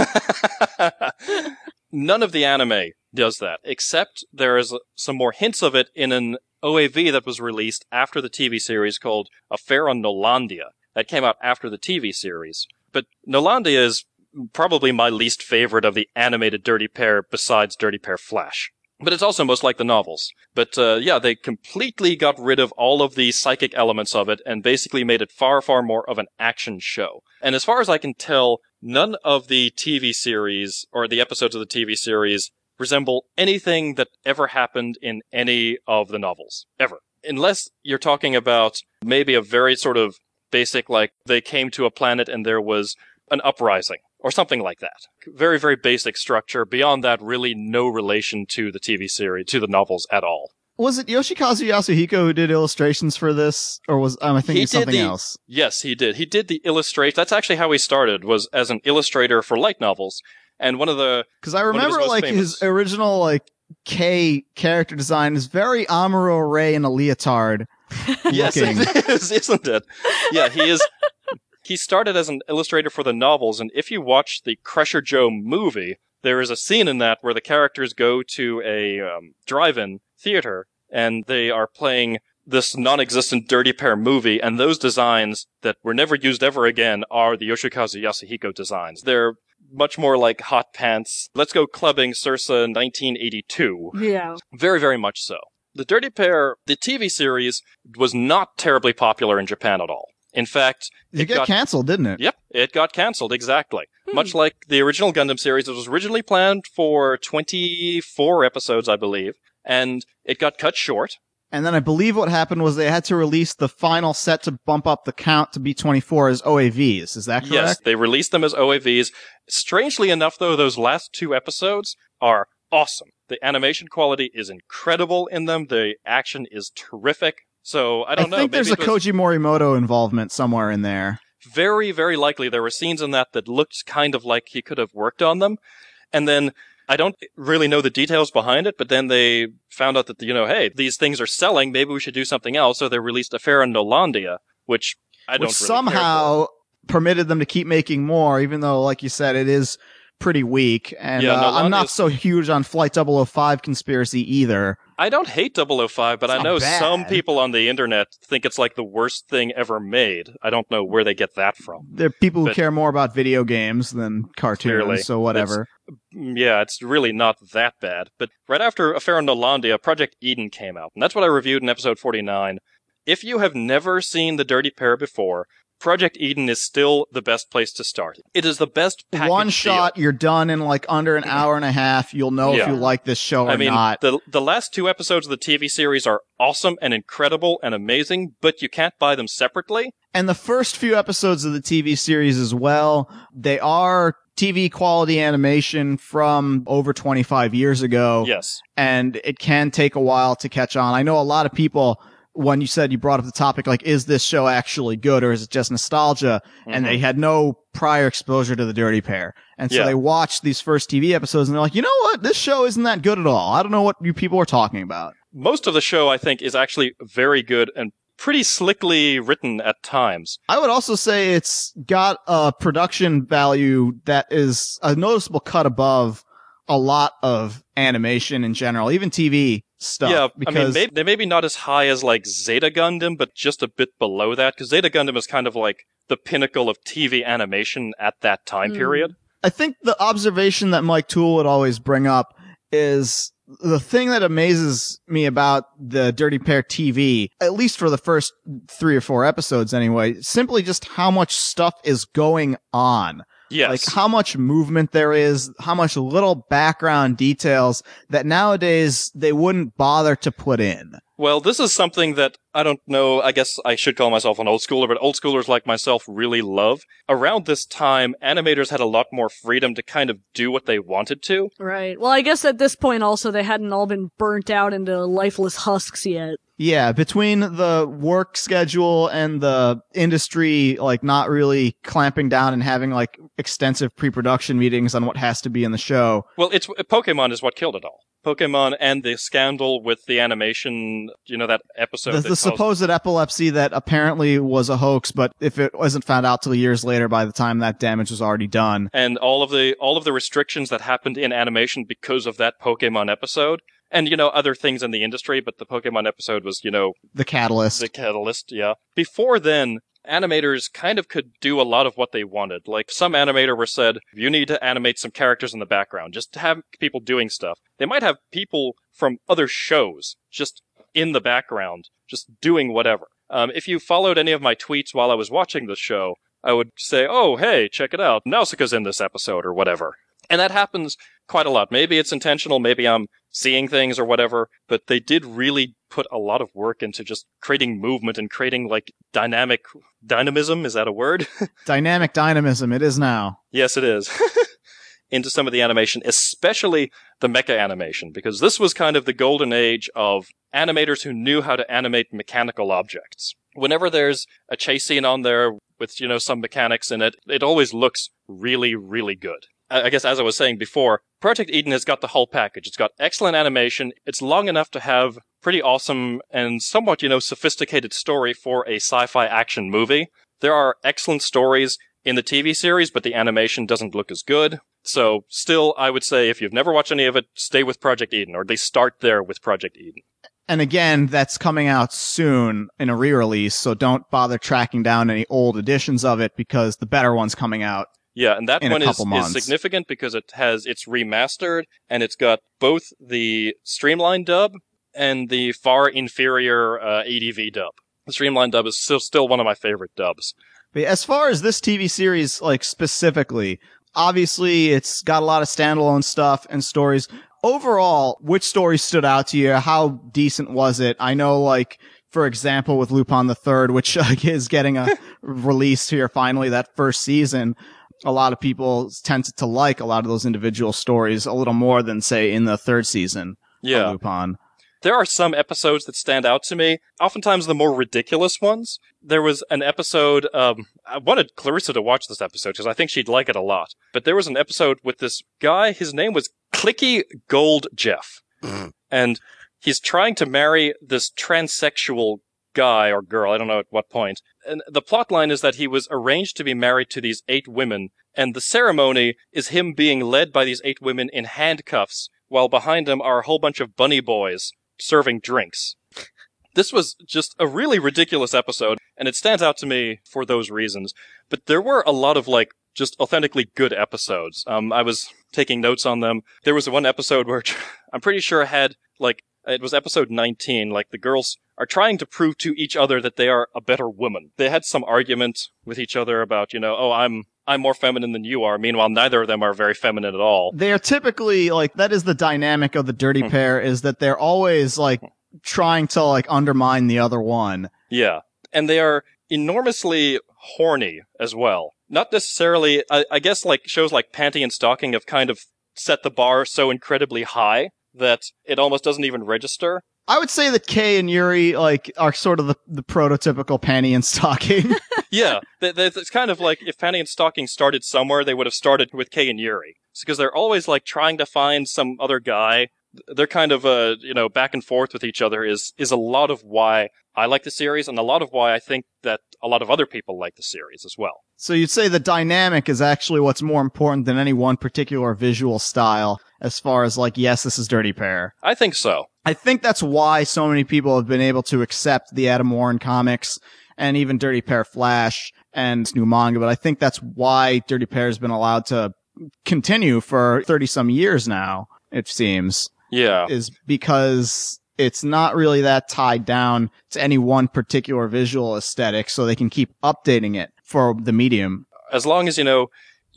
None of the anime does that, except there is some more hints of it in an OAV that was released after the TV series called Affair on Nolandia. That came out after the TV series. But Nolandia is probably my least favorite of the animated Dirty Pair besides Dirty Pair Flash. But it's also most like the novels. But uh, yeah, they completely got rid of all of the psychic elements of it and basically made it far, far more of an action show. And as far as I can tell, none of the TV series or the episodes of the TV series resemble anything that ever happened in any of the novels. Ever. Unless you're talking about maybe a very sort of basic, like they came to a planet and there was an uprising or something like that. Very, very basic structure. Beyond that, really no relation to the TV series, to the novels at all. Was it Yoshikazu Yasuhiko who did illustrations for this, or was um, I thinking He something the- else? Yes, he did. He did the illustration. That's actually how he started, was as an illustrator for light novels. And one of the, Because I of his remember like famous. his original like K character design is very Amuro Ray in a leotard. yes, it is, isn't it? Yeah, he is. He started as an illustrator for the novels, and if you watch the Crusher Joe movie, there is a scene in that where the characters go to a um, drive-in theater and they are playing this non-existent Dirty Pair movie, and those designs that were never used ever again are the Yoshikazu Yasuhiko designs. They're much more like hot pants. Let's go clubbing, Circa 1982. Yeah. Very, very much so. The Dirty Pair, the TV series, was not terribly popular in Japan at all. In fact, It, it got, got canceled, didn't it? Yep, it got cancelled, exactly. Hmm. Much like the original Gundam series, it was originally planned for 24 episodes, I believe, and it got cut short. And then I believe what happened was they had to release the final set to bump up the count to be 24 as OAVs. Is that correct? Yes, they released them as OAVs. Strangely enough, though, those last two episodes are awesome. The animation quality is incredible in them. The action is terrific. So I I, don't know. I think there's a was Koji Morimoto involvement somewhere in there. very, very likely there were scenes in that that looked kind of like he could have worked on them. And then I don't really know the details behind it, but then they found out that, you know, hey, these things are selling. Maybe we should do something else. So they released Affair in Nolandia, which I don't which really care for. somehow permitted them to keep making more, even though, like you said, it is pretty weak. And Yeah, uh, I'm not so huge on Flight 005 conspiracy either. I don't hate 005, but It's I know bad. some people on the internet think it's like the worst thing ever made. I don't know where they get that from. There are people who care more about video games than cartoons, Clearly. so whatever. Mm, Yeah, it's really not that bad. But right after Affair on Nolandia, Project Eden came out, and that's what I reviewed in episode 49. If you have never seen The Dirty Pair before, Project Eden is still the best place to start. It is the best One deal. shot, you're done in like under an hour and a half. You'll know if you like this show or I mean, not. the the last two episodes of the TV series are awesome and incredible and amazing, but you can't buy them separately. And the first few episodes of the TV series as well, they are TV quality animation from over 25 years ago. Yes. and it can take a while to catch on. I know a lot of people when you said you brought up the topic like is this show actually good or is it just nostalgia and Mhm. they had no prior exposure to the dirty pair and so Yeah. they watched these first tv episodes and they're like you know what this show isn't that good at all i don't know what you people are talking about most of the show, I think, is actually very good and pretty slickly written at times. i would also say it's got a production value that is a noticeable cut above a lot of animation in general even tv stuff yeah, because I mean, maybe, they may be not as high as like Zeta Gundam, but just a bit below that, because Zeta Gundam is kind of like the pinnacle of TV animation at that time Hmm. period. I think the observation that Mike Toole would always bring up is the thing that amazes me about the Dirty Pair TV, at least for the first three or four episodes anyway, simply just how much stuff is going on. Yes. Like how much movement there is, how much little background details that nowadays they wouldn't bother to put in. Well, this is something that I don't know. I guess I should call myself an old schooler, but old schoolers like myself really love. Around this time, animators had a lot more freedom to kind of do what they wanted to. Right. Well, I guess at this point also they hadn't all been burnt out into lifeless husks yet. Yeah, between the work schedule and the industry, like not really clamping down and having like extensive pre-production meetings on what has to be in the show. Well, it's Pokemon is what killed it all. Pokemon and the scandal with the animation, you know, that episode. the that the caused- supposed epilepsy that apparently was a hoax, but if it wasn't found out till years later, by the time that damage was already done. and all of the all of the restrictions that happened in animation because of that Pokemon episode, and you know other things in the industry. But the Pokemon episode was, you know, The catalyst. the catalyst. Yeah. Before then, animators kind of could do a lot of what they wanted. Like some animator were said, you need to animate some characters in the background, just to have people doing stuff. They might have people from other shows just in the background, just doing whatever. Um, if you followed any of my tweets while I was watching the show, I would say, oh, hey, check it out. Nausicaa's in this episode or whatever. And that happens quite a lot. Maybe it's intentional, maybe I'm seeing things or whatever, but they did really put a lot of work into just creating movement and creating like dynamic dynamism. Is that a word? Dynamic dynamism, it is now. yes, it is. into some of the animation, especially the mecha animation, because this was kind of the golden age of animators who knew how to animate mechanical objects. Whenever there's a chase scene on there with, you know, some mechanics in it, it always looks really, really good. I guess as I was saying before, Project Eden has got the whole package. It's got excellent animation. It's long enough to have pretty awesome and somewhat, you know, sophisticated story for a sci-fi action movie. There are excellent stories in the TV series, but the animation doesn't look as good. So still, I would say if you've never watched any of it, stay with Project Eden, or at least start there with Project Eden. And again, that's coming out soon in a re-release, so don't bother tracking down any old editions of it because the better one's coming out. Yeah, and that one is, is significant because it has it's remastered and it's got both the streamlined dub and the far inferior uh, ADV dub. The streamlined dub is still still one of my favorite dubs. But as far as this TV series, like specifically, obviously it's got a lot of standalone stuff and stories. overall, which story stood out to you? How decent was it? I know, like, for example, with Lupin the Third, which uh, is getting a release here finally, that first season, a lot of people tend to like a lot of those individual stories a little more than, say, in the third season Yeah. of Lupin. There are some episodes that stand out to me, oftentimes the more ridiculous ones. There was an episode, um, I wanted Clarissa to watch this episode because I think she'd like it a lot. But there was an episode with this guy, his name was Clicky Gold Jeff. and he's trying to marry this transsexual guy or girl, I don't know at what point. And the plot line is that he was arranged to be married to these eight women, and the ceremony is him being led by these eight women in handcuffs, while behind him are a whole bunch of bunny boys serving drinks. This was just a really ridiculous episode, and it stands out to me for those reasons. But there were a lot of like just authentically good episodes. Um, I was taking notes on them. There was one episode where I'm pretty sure had like it was episode 19. Like the girls are trying to prove to each other that they are a better woman. They had some argument with each other about you know, oh, I'm I'm more feminine than you are. Meanwhile, neither of them are very feminine at all. They are typically like that is the dynamic of the dirty Hmm. pair is that they're always like trying to like undermine the other one. Yeah. And they are enormously horny as well. Not necessarily, I, I guess like shows like Panty and Stocking have kind of set the bar so incredibly high that it almost doesn't even register. I would say that Kay and Yuri like are sort of the, the prototypical panty and stocking. Yeah. th- th- it's kind of like if Panty and Stocking started somewhere, they would have started with Kay and Yuri. Because they're always like trying to find some other guy. They're kind of, uh, you know, back and forth with each other is, is a lot of why I like the series and a lot of why I think that a lot of other people like the series as well. so you'd say the dynamic is actually what's more important than any one particular visual style as far as like yes, this is dirty pair. I think so. I think that's why so many people have been able to accept the Adam Warren comics and even Dirty Pair Flash and new manga, but I think that's why Dirty Pair has been allowed to continue for 30 some years now, it seems, Yeah. is because it's not really that tied down to any one particular visual aesthetic, so they can keep updating it for the medium. as long as you know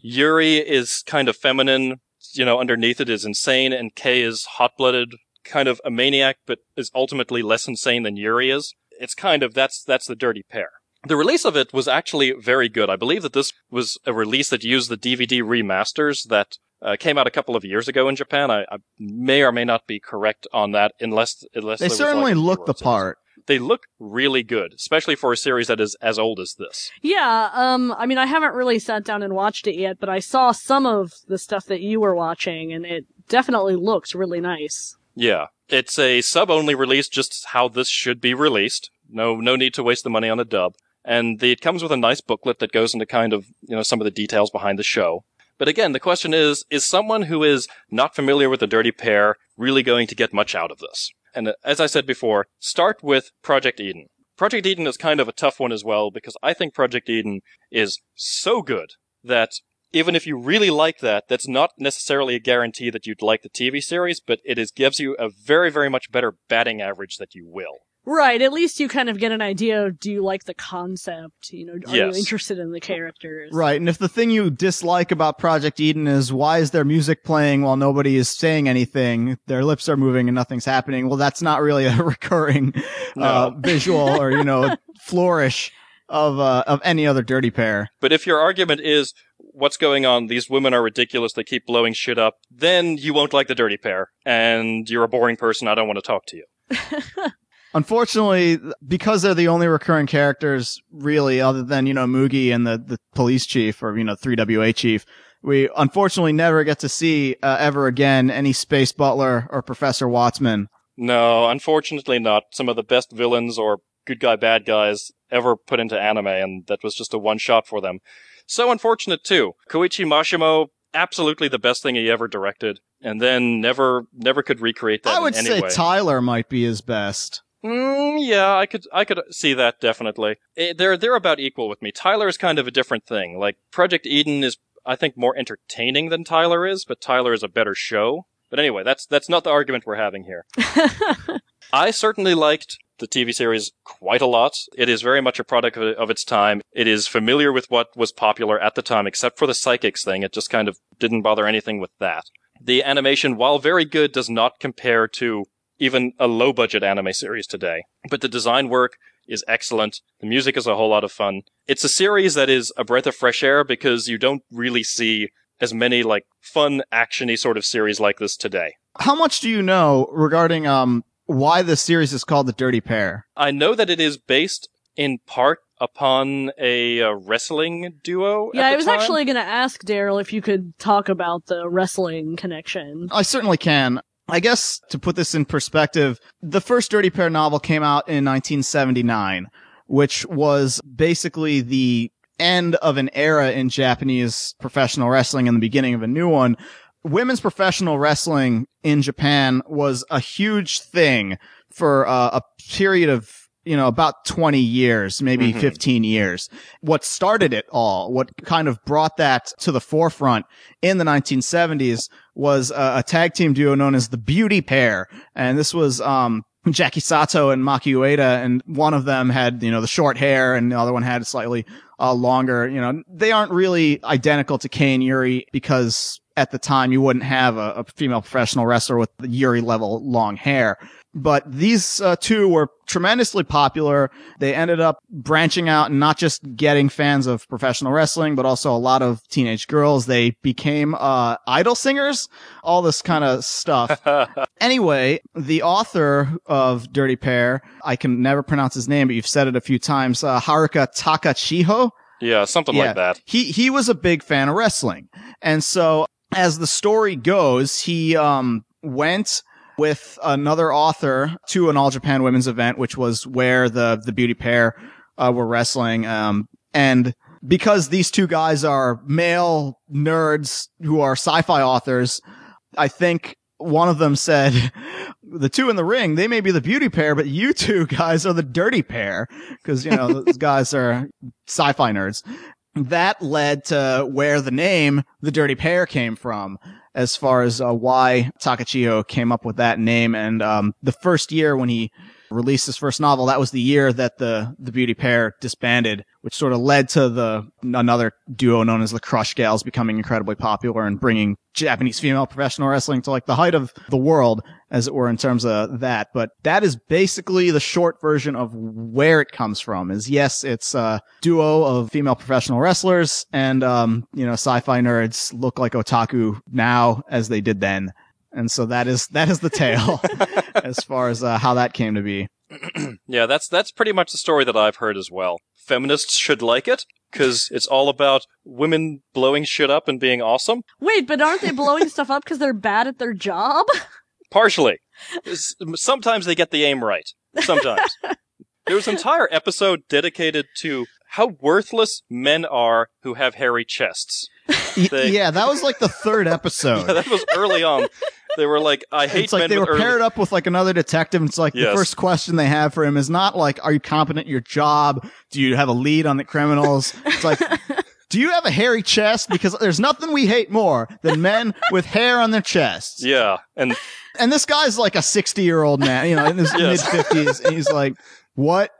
Yuri is kind of feminine, you know, underneath it is insane, and Kay is hot-blooded, kind of a maniac, but is ultimately less insane than Yuri is. It's kind of that's that's the dirty pair. The release of it was actually very good. I believe that this was a release that used the DVD remasters that uh, came out a couple of years ago in Japan. I, I may or may not be correct on that, unless unless They certainly like, look the part. They look really good, especially for a series that is as old as this. Yeah, um, I mean, I haven't really sat down and watched it yet, but I saw some of the stuff that you were watching, and it definitely looks really nice. Yeah. It's a sub only release, just how this should be released. No, no need to waste the money on a dub. And the, it comes with a nice booklet that goes into kind of, you know, some of the details behind the show. But again, the question is, is someone who is not familiar with the Dirty Pair really going to get much out of this? And uh, as I said before, start with Project Eden. Project Eden is kind of a tough one as well because I think Project Eden is so good that even if you really like that, that's not necessarily a guarantee that you'd like the TV series, but it is gives you a very, very much better batting average that you will. Right, at least you kind of get an idea of do you like the concept? You know, are Yes. you interested in the characters? Right. And if the thing you dislike about Project Eden is why is there music playing while nobody is saying anything? Their lips are moving and nothing's happening. Well, that's not really a recurring uh, visual or, you know, flourish of, uh, of any other dirty pair. But if your argument is what's going on, these women are ridiculous, they keep blowing shit up, then you won't like the dirty pair, and you're a boring person, I don't want to talk to you. Unfortunately, because they're the only recurring characters really other than, you know, Moogie and the, the police chief or, you know, 3WA chief, we unfortunately never get to see uh, ever again any Space Butler or Professor Wattsman. No, unfortunately not. Some of the best villains or good guy bad guys ever put into anime, and that was just a one shot for them. So unfortunate too. Koichi Mashimo, absolutely the best thing he ever directed, and then never, never could recreate that I would say way. Tylor might be his best. Mm, yeah, I could, I could see that definitely. Eh, they're, they're about equal with me. Tylor is kind of a different thing. Like Project Eden is, I think, more entertaining than Tylor is, but Tylor is a better show. But anyway, that's that's not the argument we're having here. I certainly liked the TV series quite a lot. It is very much a product of, of its time. It is familiar with what was popular at the time, except for the psychics thing. It just kind of didn't bother anything with that. The animation, while very good, does not compare to even a low budget anime series today. But the design work is excellent. The music is a whole lot of fun. It's a series that is a breath of fresh air because you don't really see as many like fun actiony sort of series like this today. How much do you know regarding um why the series is called the Dirty Pair? I know that it is based in part upon a uh, wrestling duo. Yeah, at the I was time. actually going to ask Daryl if you could talk about the wrestling connection. I certainly can. I guess to put this in perspective, the first Dirty Pair novel came out in 1979, which was basically the end of an era in Japanese professional wrestling and the beginning of a new one. Women's professional wrestling in Japan was a huge thing for uh, a period of you know, about 20 years, maybe Mhm. 15 years. What started it all, what kind of brought that to the forefront in the 1970s was a, a tag team duo known as the Beauty Pair. And this was, um, Jackie Sato and Maki Ueda, and one of them had, you know, the short hair and the other one had slightly, uh, longer, you know, they aren't really identical to Kei and Yuri because at the time you wouldn't have a, a female professional wrestler with the Yuri level long hair. But these uh, two were tremendously popular. They ended up branching out and not just getting fans of professional wrestling, but also a lot of teenage girls. They became uh, idol singers, all this kind of stuff. Anyway, the author of Dirty Pair, I can never pronounce his name, but you've said it a few times, uh, Haruka Takachiho. yeah, something Yeah. like that. He he was a big fan of wrestling, and so as the story goes, he um went with another author to an All Japan Women's event, which was where the the beauty pair uh, were wrestling. Um, and because these two guys are male nerds who are sci-fi authors, I think one of them said, "The two in the ring, they may be the beauty pair, but you two guys are the dirty pair," because you know those guys are sci-fi nerds. That led to where the name the Dirty Pair came from, as far as uh, why Takachiho came up with that name. And um, the first year when he released his first novel, that was the year that the the Beauty Pair disbanded, which sort of led to the another duo known as the Crush Gals becoming incredibly popular and bringing Japanese female professional wrestling to like the height of the world, as it were, in terms of that. But that is basically the short version of where it comes from. Is yes, it's a duo of female professional wrestlers, and um, you know, sci-fi nerds look like otaku now as they did then. And so that is that is the tale as far as uh, how that came to be. Yeah, that's that's pretty much the story that I've heard as well. Feminists should like it because it's all about women blowing shit up and being awesome. Wait, but aren't they blowing stuff up because they're bad at their job? Partially, sometimes they get the aim right. Sometimes there was an entire episode dedicated to how worthless men are who have hairy chests. They- yeah, that was like the third episode. that was early on. They were like, "I hate it's like men they were early." paired up with like another detective. It's like the first question they have for him is not like, "Are you competent at your job? Do you have a lead on the criminals?" It's like, "Do you have a hairy chest?" Because there's nothing we hate more than men with hair on their chests. Yeah, and And this guy's like a 60 year old man, you know, in his Yes. mid 50s, and he's like, "What?"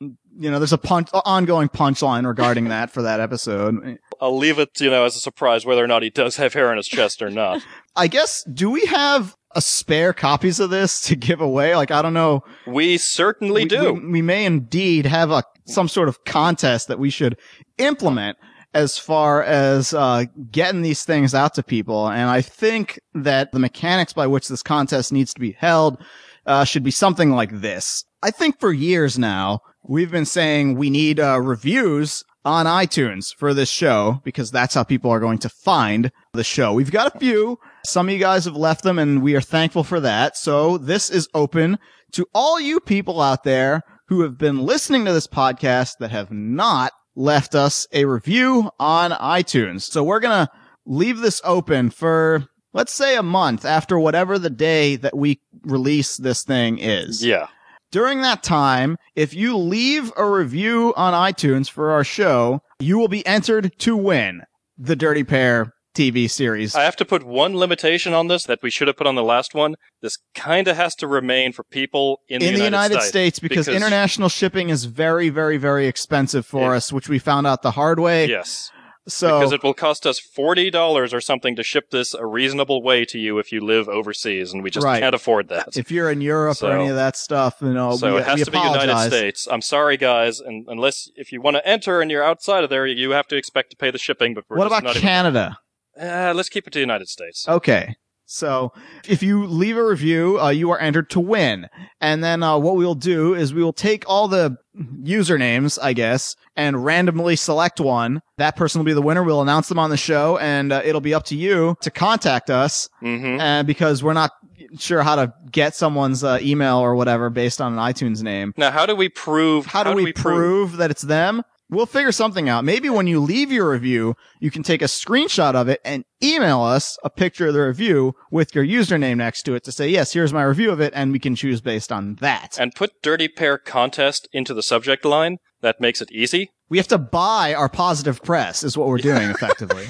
You know, there's a punch, ongoing punchline regarding that for that episode. I'll leave it, you know, as a surprise whether or not he does have hair on his chest or not. I guess, do we have a spare copies of this to give away? Like, I don't know. We certainly we, do. We, we may indeed have a some sort of contest that we should implement as far as uh, getting these things out to people. And I think that the mechanics by which this contest needs to be held uh, should be something like this. I think for years now we've been saying we need uh, reviews on iTunes for this show because that's how people are going to find the show. We've got a few. Some of you guys have left them and we are thankful for that. So this is open to all you people out there who have been listening to this podcast that have not left us a review on iTunes. So we're going to leave this open for let's say a month after whatever the day that we release this thing is. Yeah. During that time, if you leave a review on iTunes for our show, you will be entered to win the Dirty Pair TV series. I have to put one limitation on this that we should have put on the last one. This kind of has to remain for people in, in the the United States. States because, international shipping is very, very, very expensive for us, which we found out the hard way. Yes. So because it will cost us forty dollars or something to ship this a reasonable way to you if you live overseas, and we just Right. can't afford that. if you're in Europe So- or any of that stuff, you know, so we, it has to be United. States. I'm sorry, guys, and unless if you want to enter and you're outside of there, you have to expect to pay the shipping. But we're What about not even- Canada? Uh, let's keep it to the United States. Okay. So if you leave a review, uh, you are entered to win. And then, uh, what we'll do is we will take all the usernames, I guess, and randomly select one. That person will be the winner. We'll announce them on the show and uh, it'll be up to you to contact us. hmm Uh, because we're not sure how to get someone's uh, email or whatever based on an iTunes name. Now, how do we prove? How do, we, prove that it's them? We'll figure something out. Maybe when you leave your review, you can take a screenshot of it and email us a picture of the review with your username next to it to say, yes, here's my review of it, and we can choose based on that. and put Dirty Pair contest into the subject line? That makes it easy. we have to buy our positive press is what we're doing effectively.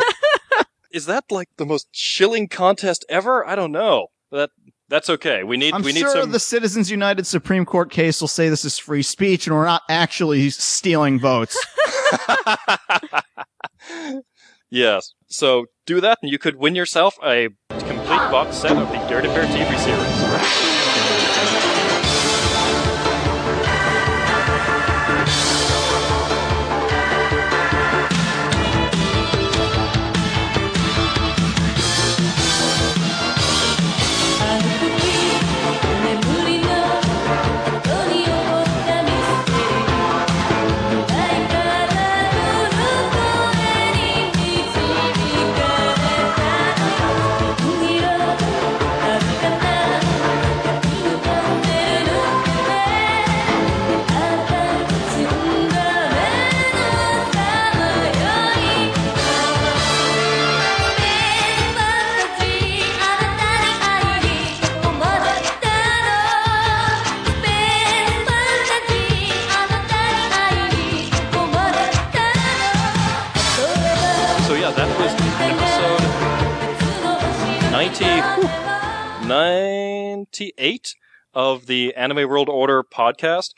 Is that like the most chilling contest ever? I don't know. That that's okay. We need I'm we need sure some. the Citizens United Supreme Court case will say this is free speech and we're not actually stealing votes. yes. So do that, and you could win yourself a complete box set of the Dirty Pair TV series. Of the Anime World Order podcast.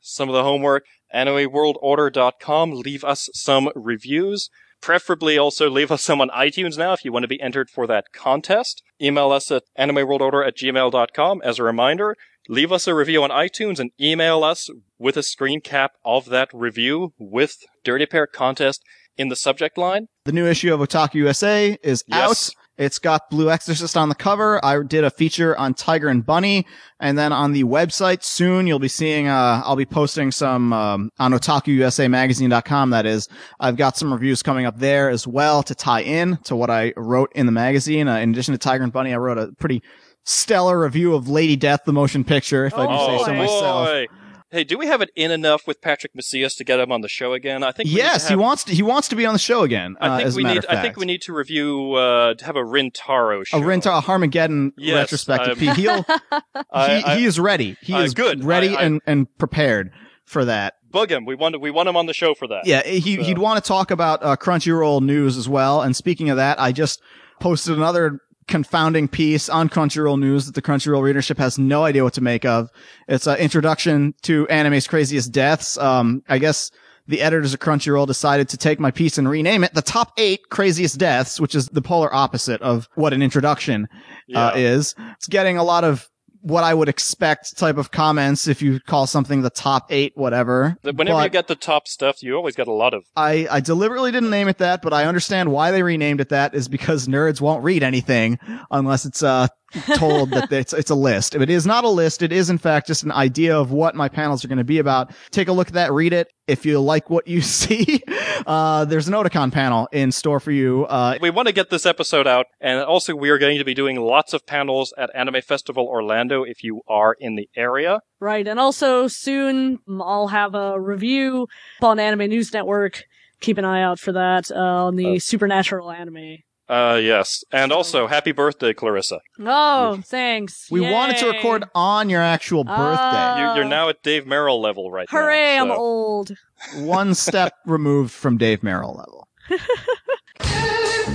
Some of the homework, animeworldorder.com. Leave us some reviews. Preferably also leave us some on iTunes now if you want to be entered for that contest. Email us at animeworldorder at gmail.com. As a reminder, leave us a review on iTunes and email us with a screen cap of that review with Dirty Pair contest in the subject line. The new issue of Otaku USA is Yes. out. It's got Blue Exorcist on the cover. I did a feature on Tiger and Bunny. And then on the website soon, you'll be seeing, uh, I'll be posting some, um, on otakuusamagazine.com. That is, I've got some reviews coming up there as well to tie in to what I wrote in the magazine. Uh, in addition to Tiger and Bunny, I wrote a pretty stellar review of Lady Death, the motion picture, if I do Oh, say so boy. myself. Hey, do we have it in enough with Patrick Macias to get him on the show again? I think. we need to Yes, he wants to, he wants to be on the show again. I uh, think as we need. I think we need to review. Uh, to have a Rintaro show. a Rintaro Harmageddon Yes, retrospective. I'm- He, he'll, I- he, I- he is ready. He Uh, is good. ready I- and, and prepared for that. Bug him. We want. We want him on the show for that. Yeah, he, So- he'd want to talk about uh, Crunchyroll news as well. And speaking of that, I just posted another confounding piece on Crunchyroll news that the Crunchyroll readership has no idea what to make of. It's an introduction to anime's craziest deaths. Um, I guess the editors of Crunchyroll decided to take my piece and rename it the top eight craziest deaths, which is the polar opposite of what an introduction uh, is. It's getting a lot of what I would expect type of comments if you call something the top eight, whatever. Whenever you get the top stuff, you always get a lot of. I, I deliberately didn't name it that, but I understand why they renamed it that is because nerds won't read anything unless it's uh told that it's it's a list. If it is not a list, it is in fact just an idea of what my panels are going to be about. Take a look at that, read it. If you like what you see, uh there's an Otakon panel in store for you. Uh We want to get this episode out, and also we are going to be doing lots of panels at Anime Festival Orlando if you are in the area. Right, and also soon I'll have a review on Anime News Network. Keep an eye out for that uh, on the Uh, supernatural anime. Uh, yes, and also happy birthday, Clarissa. Oh, thanks. we wanted to record on your actual birthday. Ah. You, you're now at Dave Merrill level right Hooray, now. I'm old. One step removed from Dave Merrill level.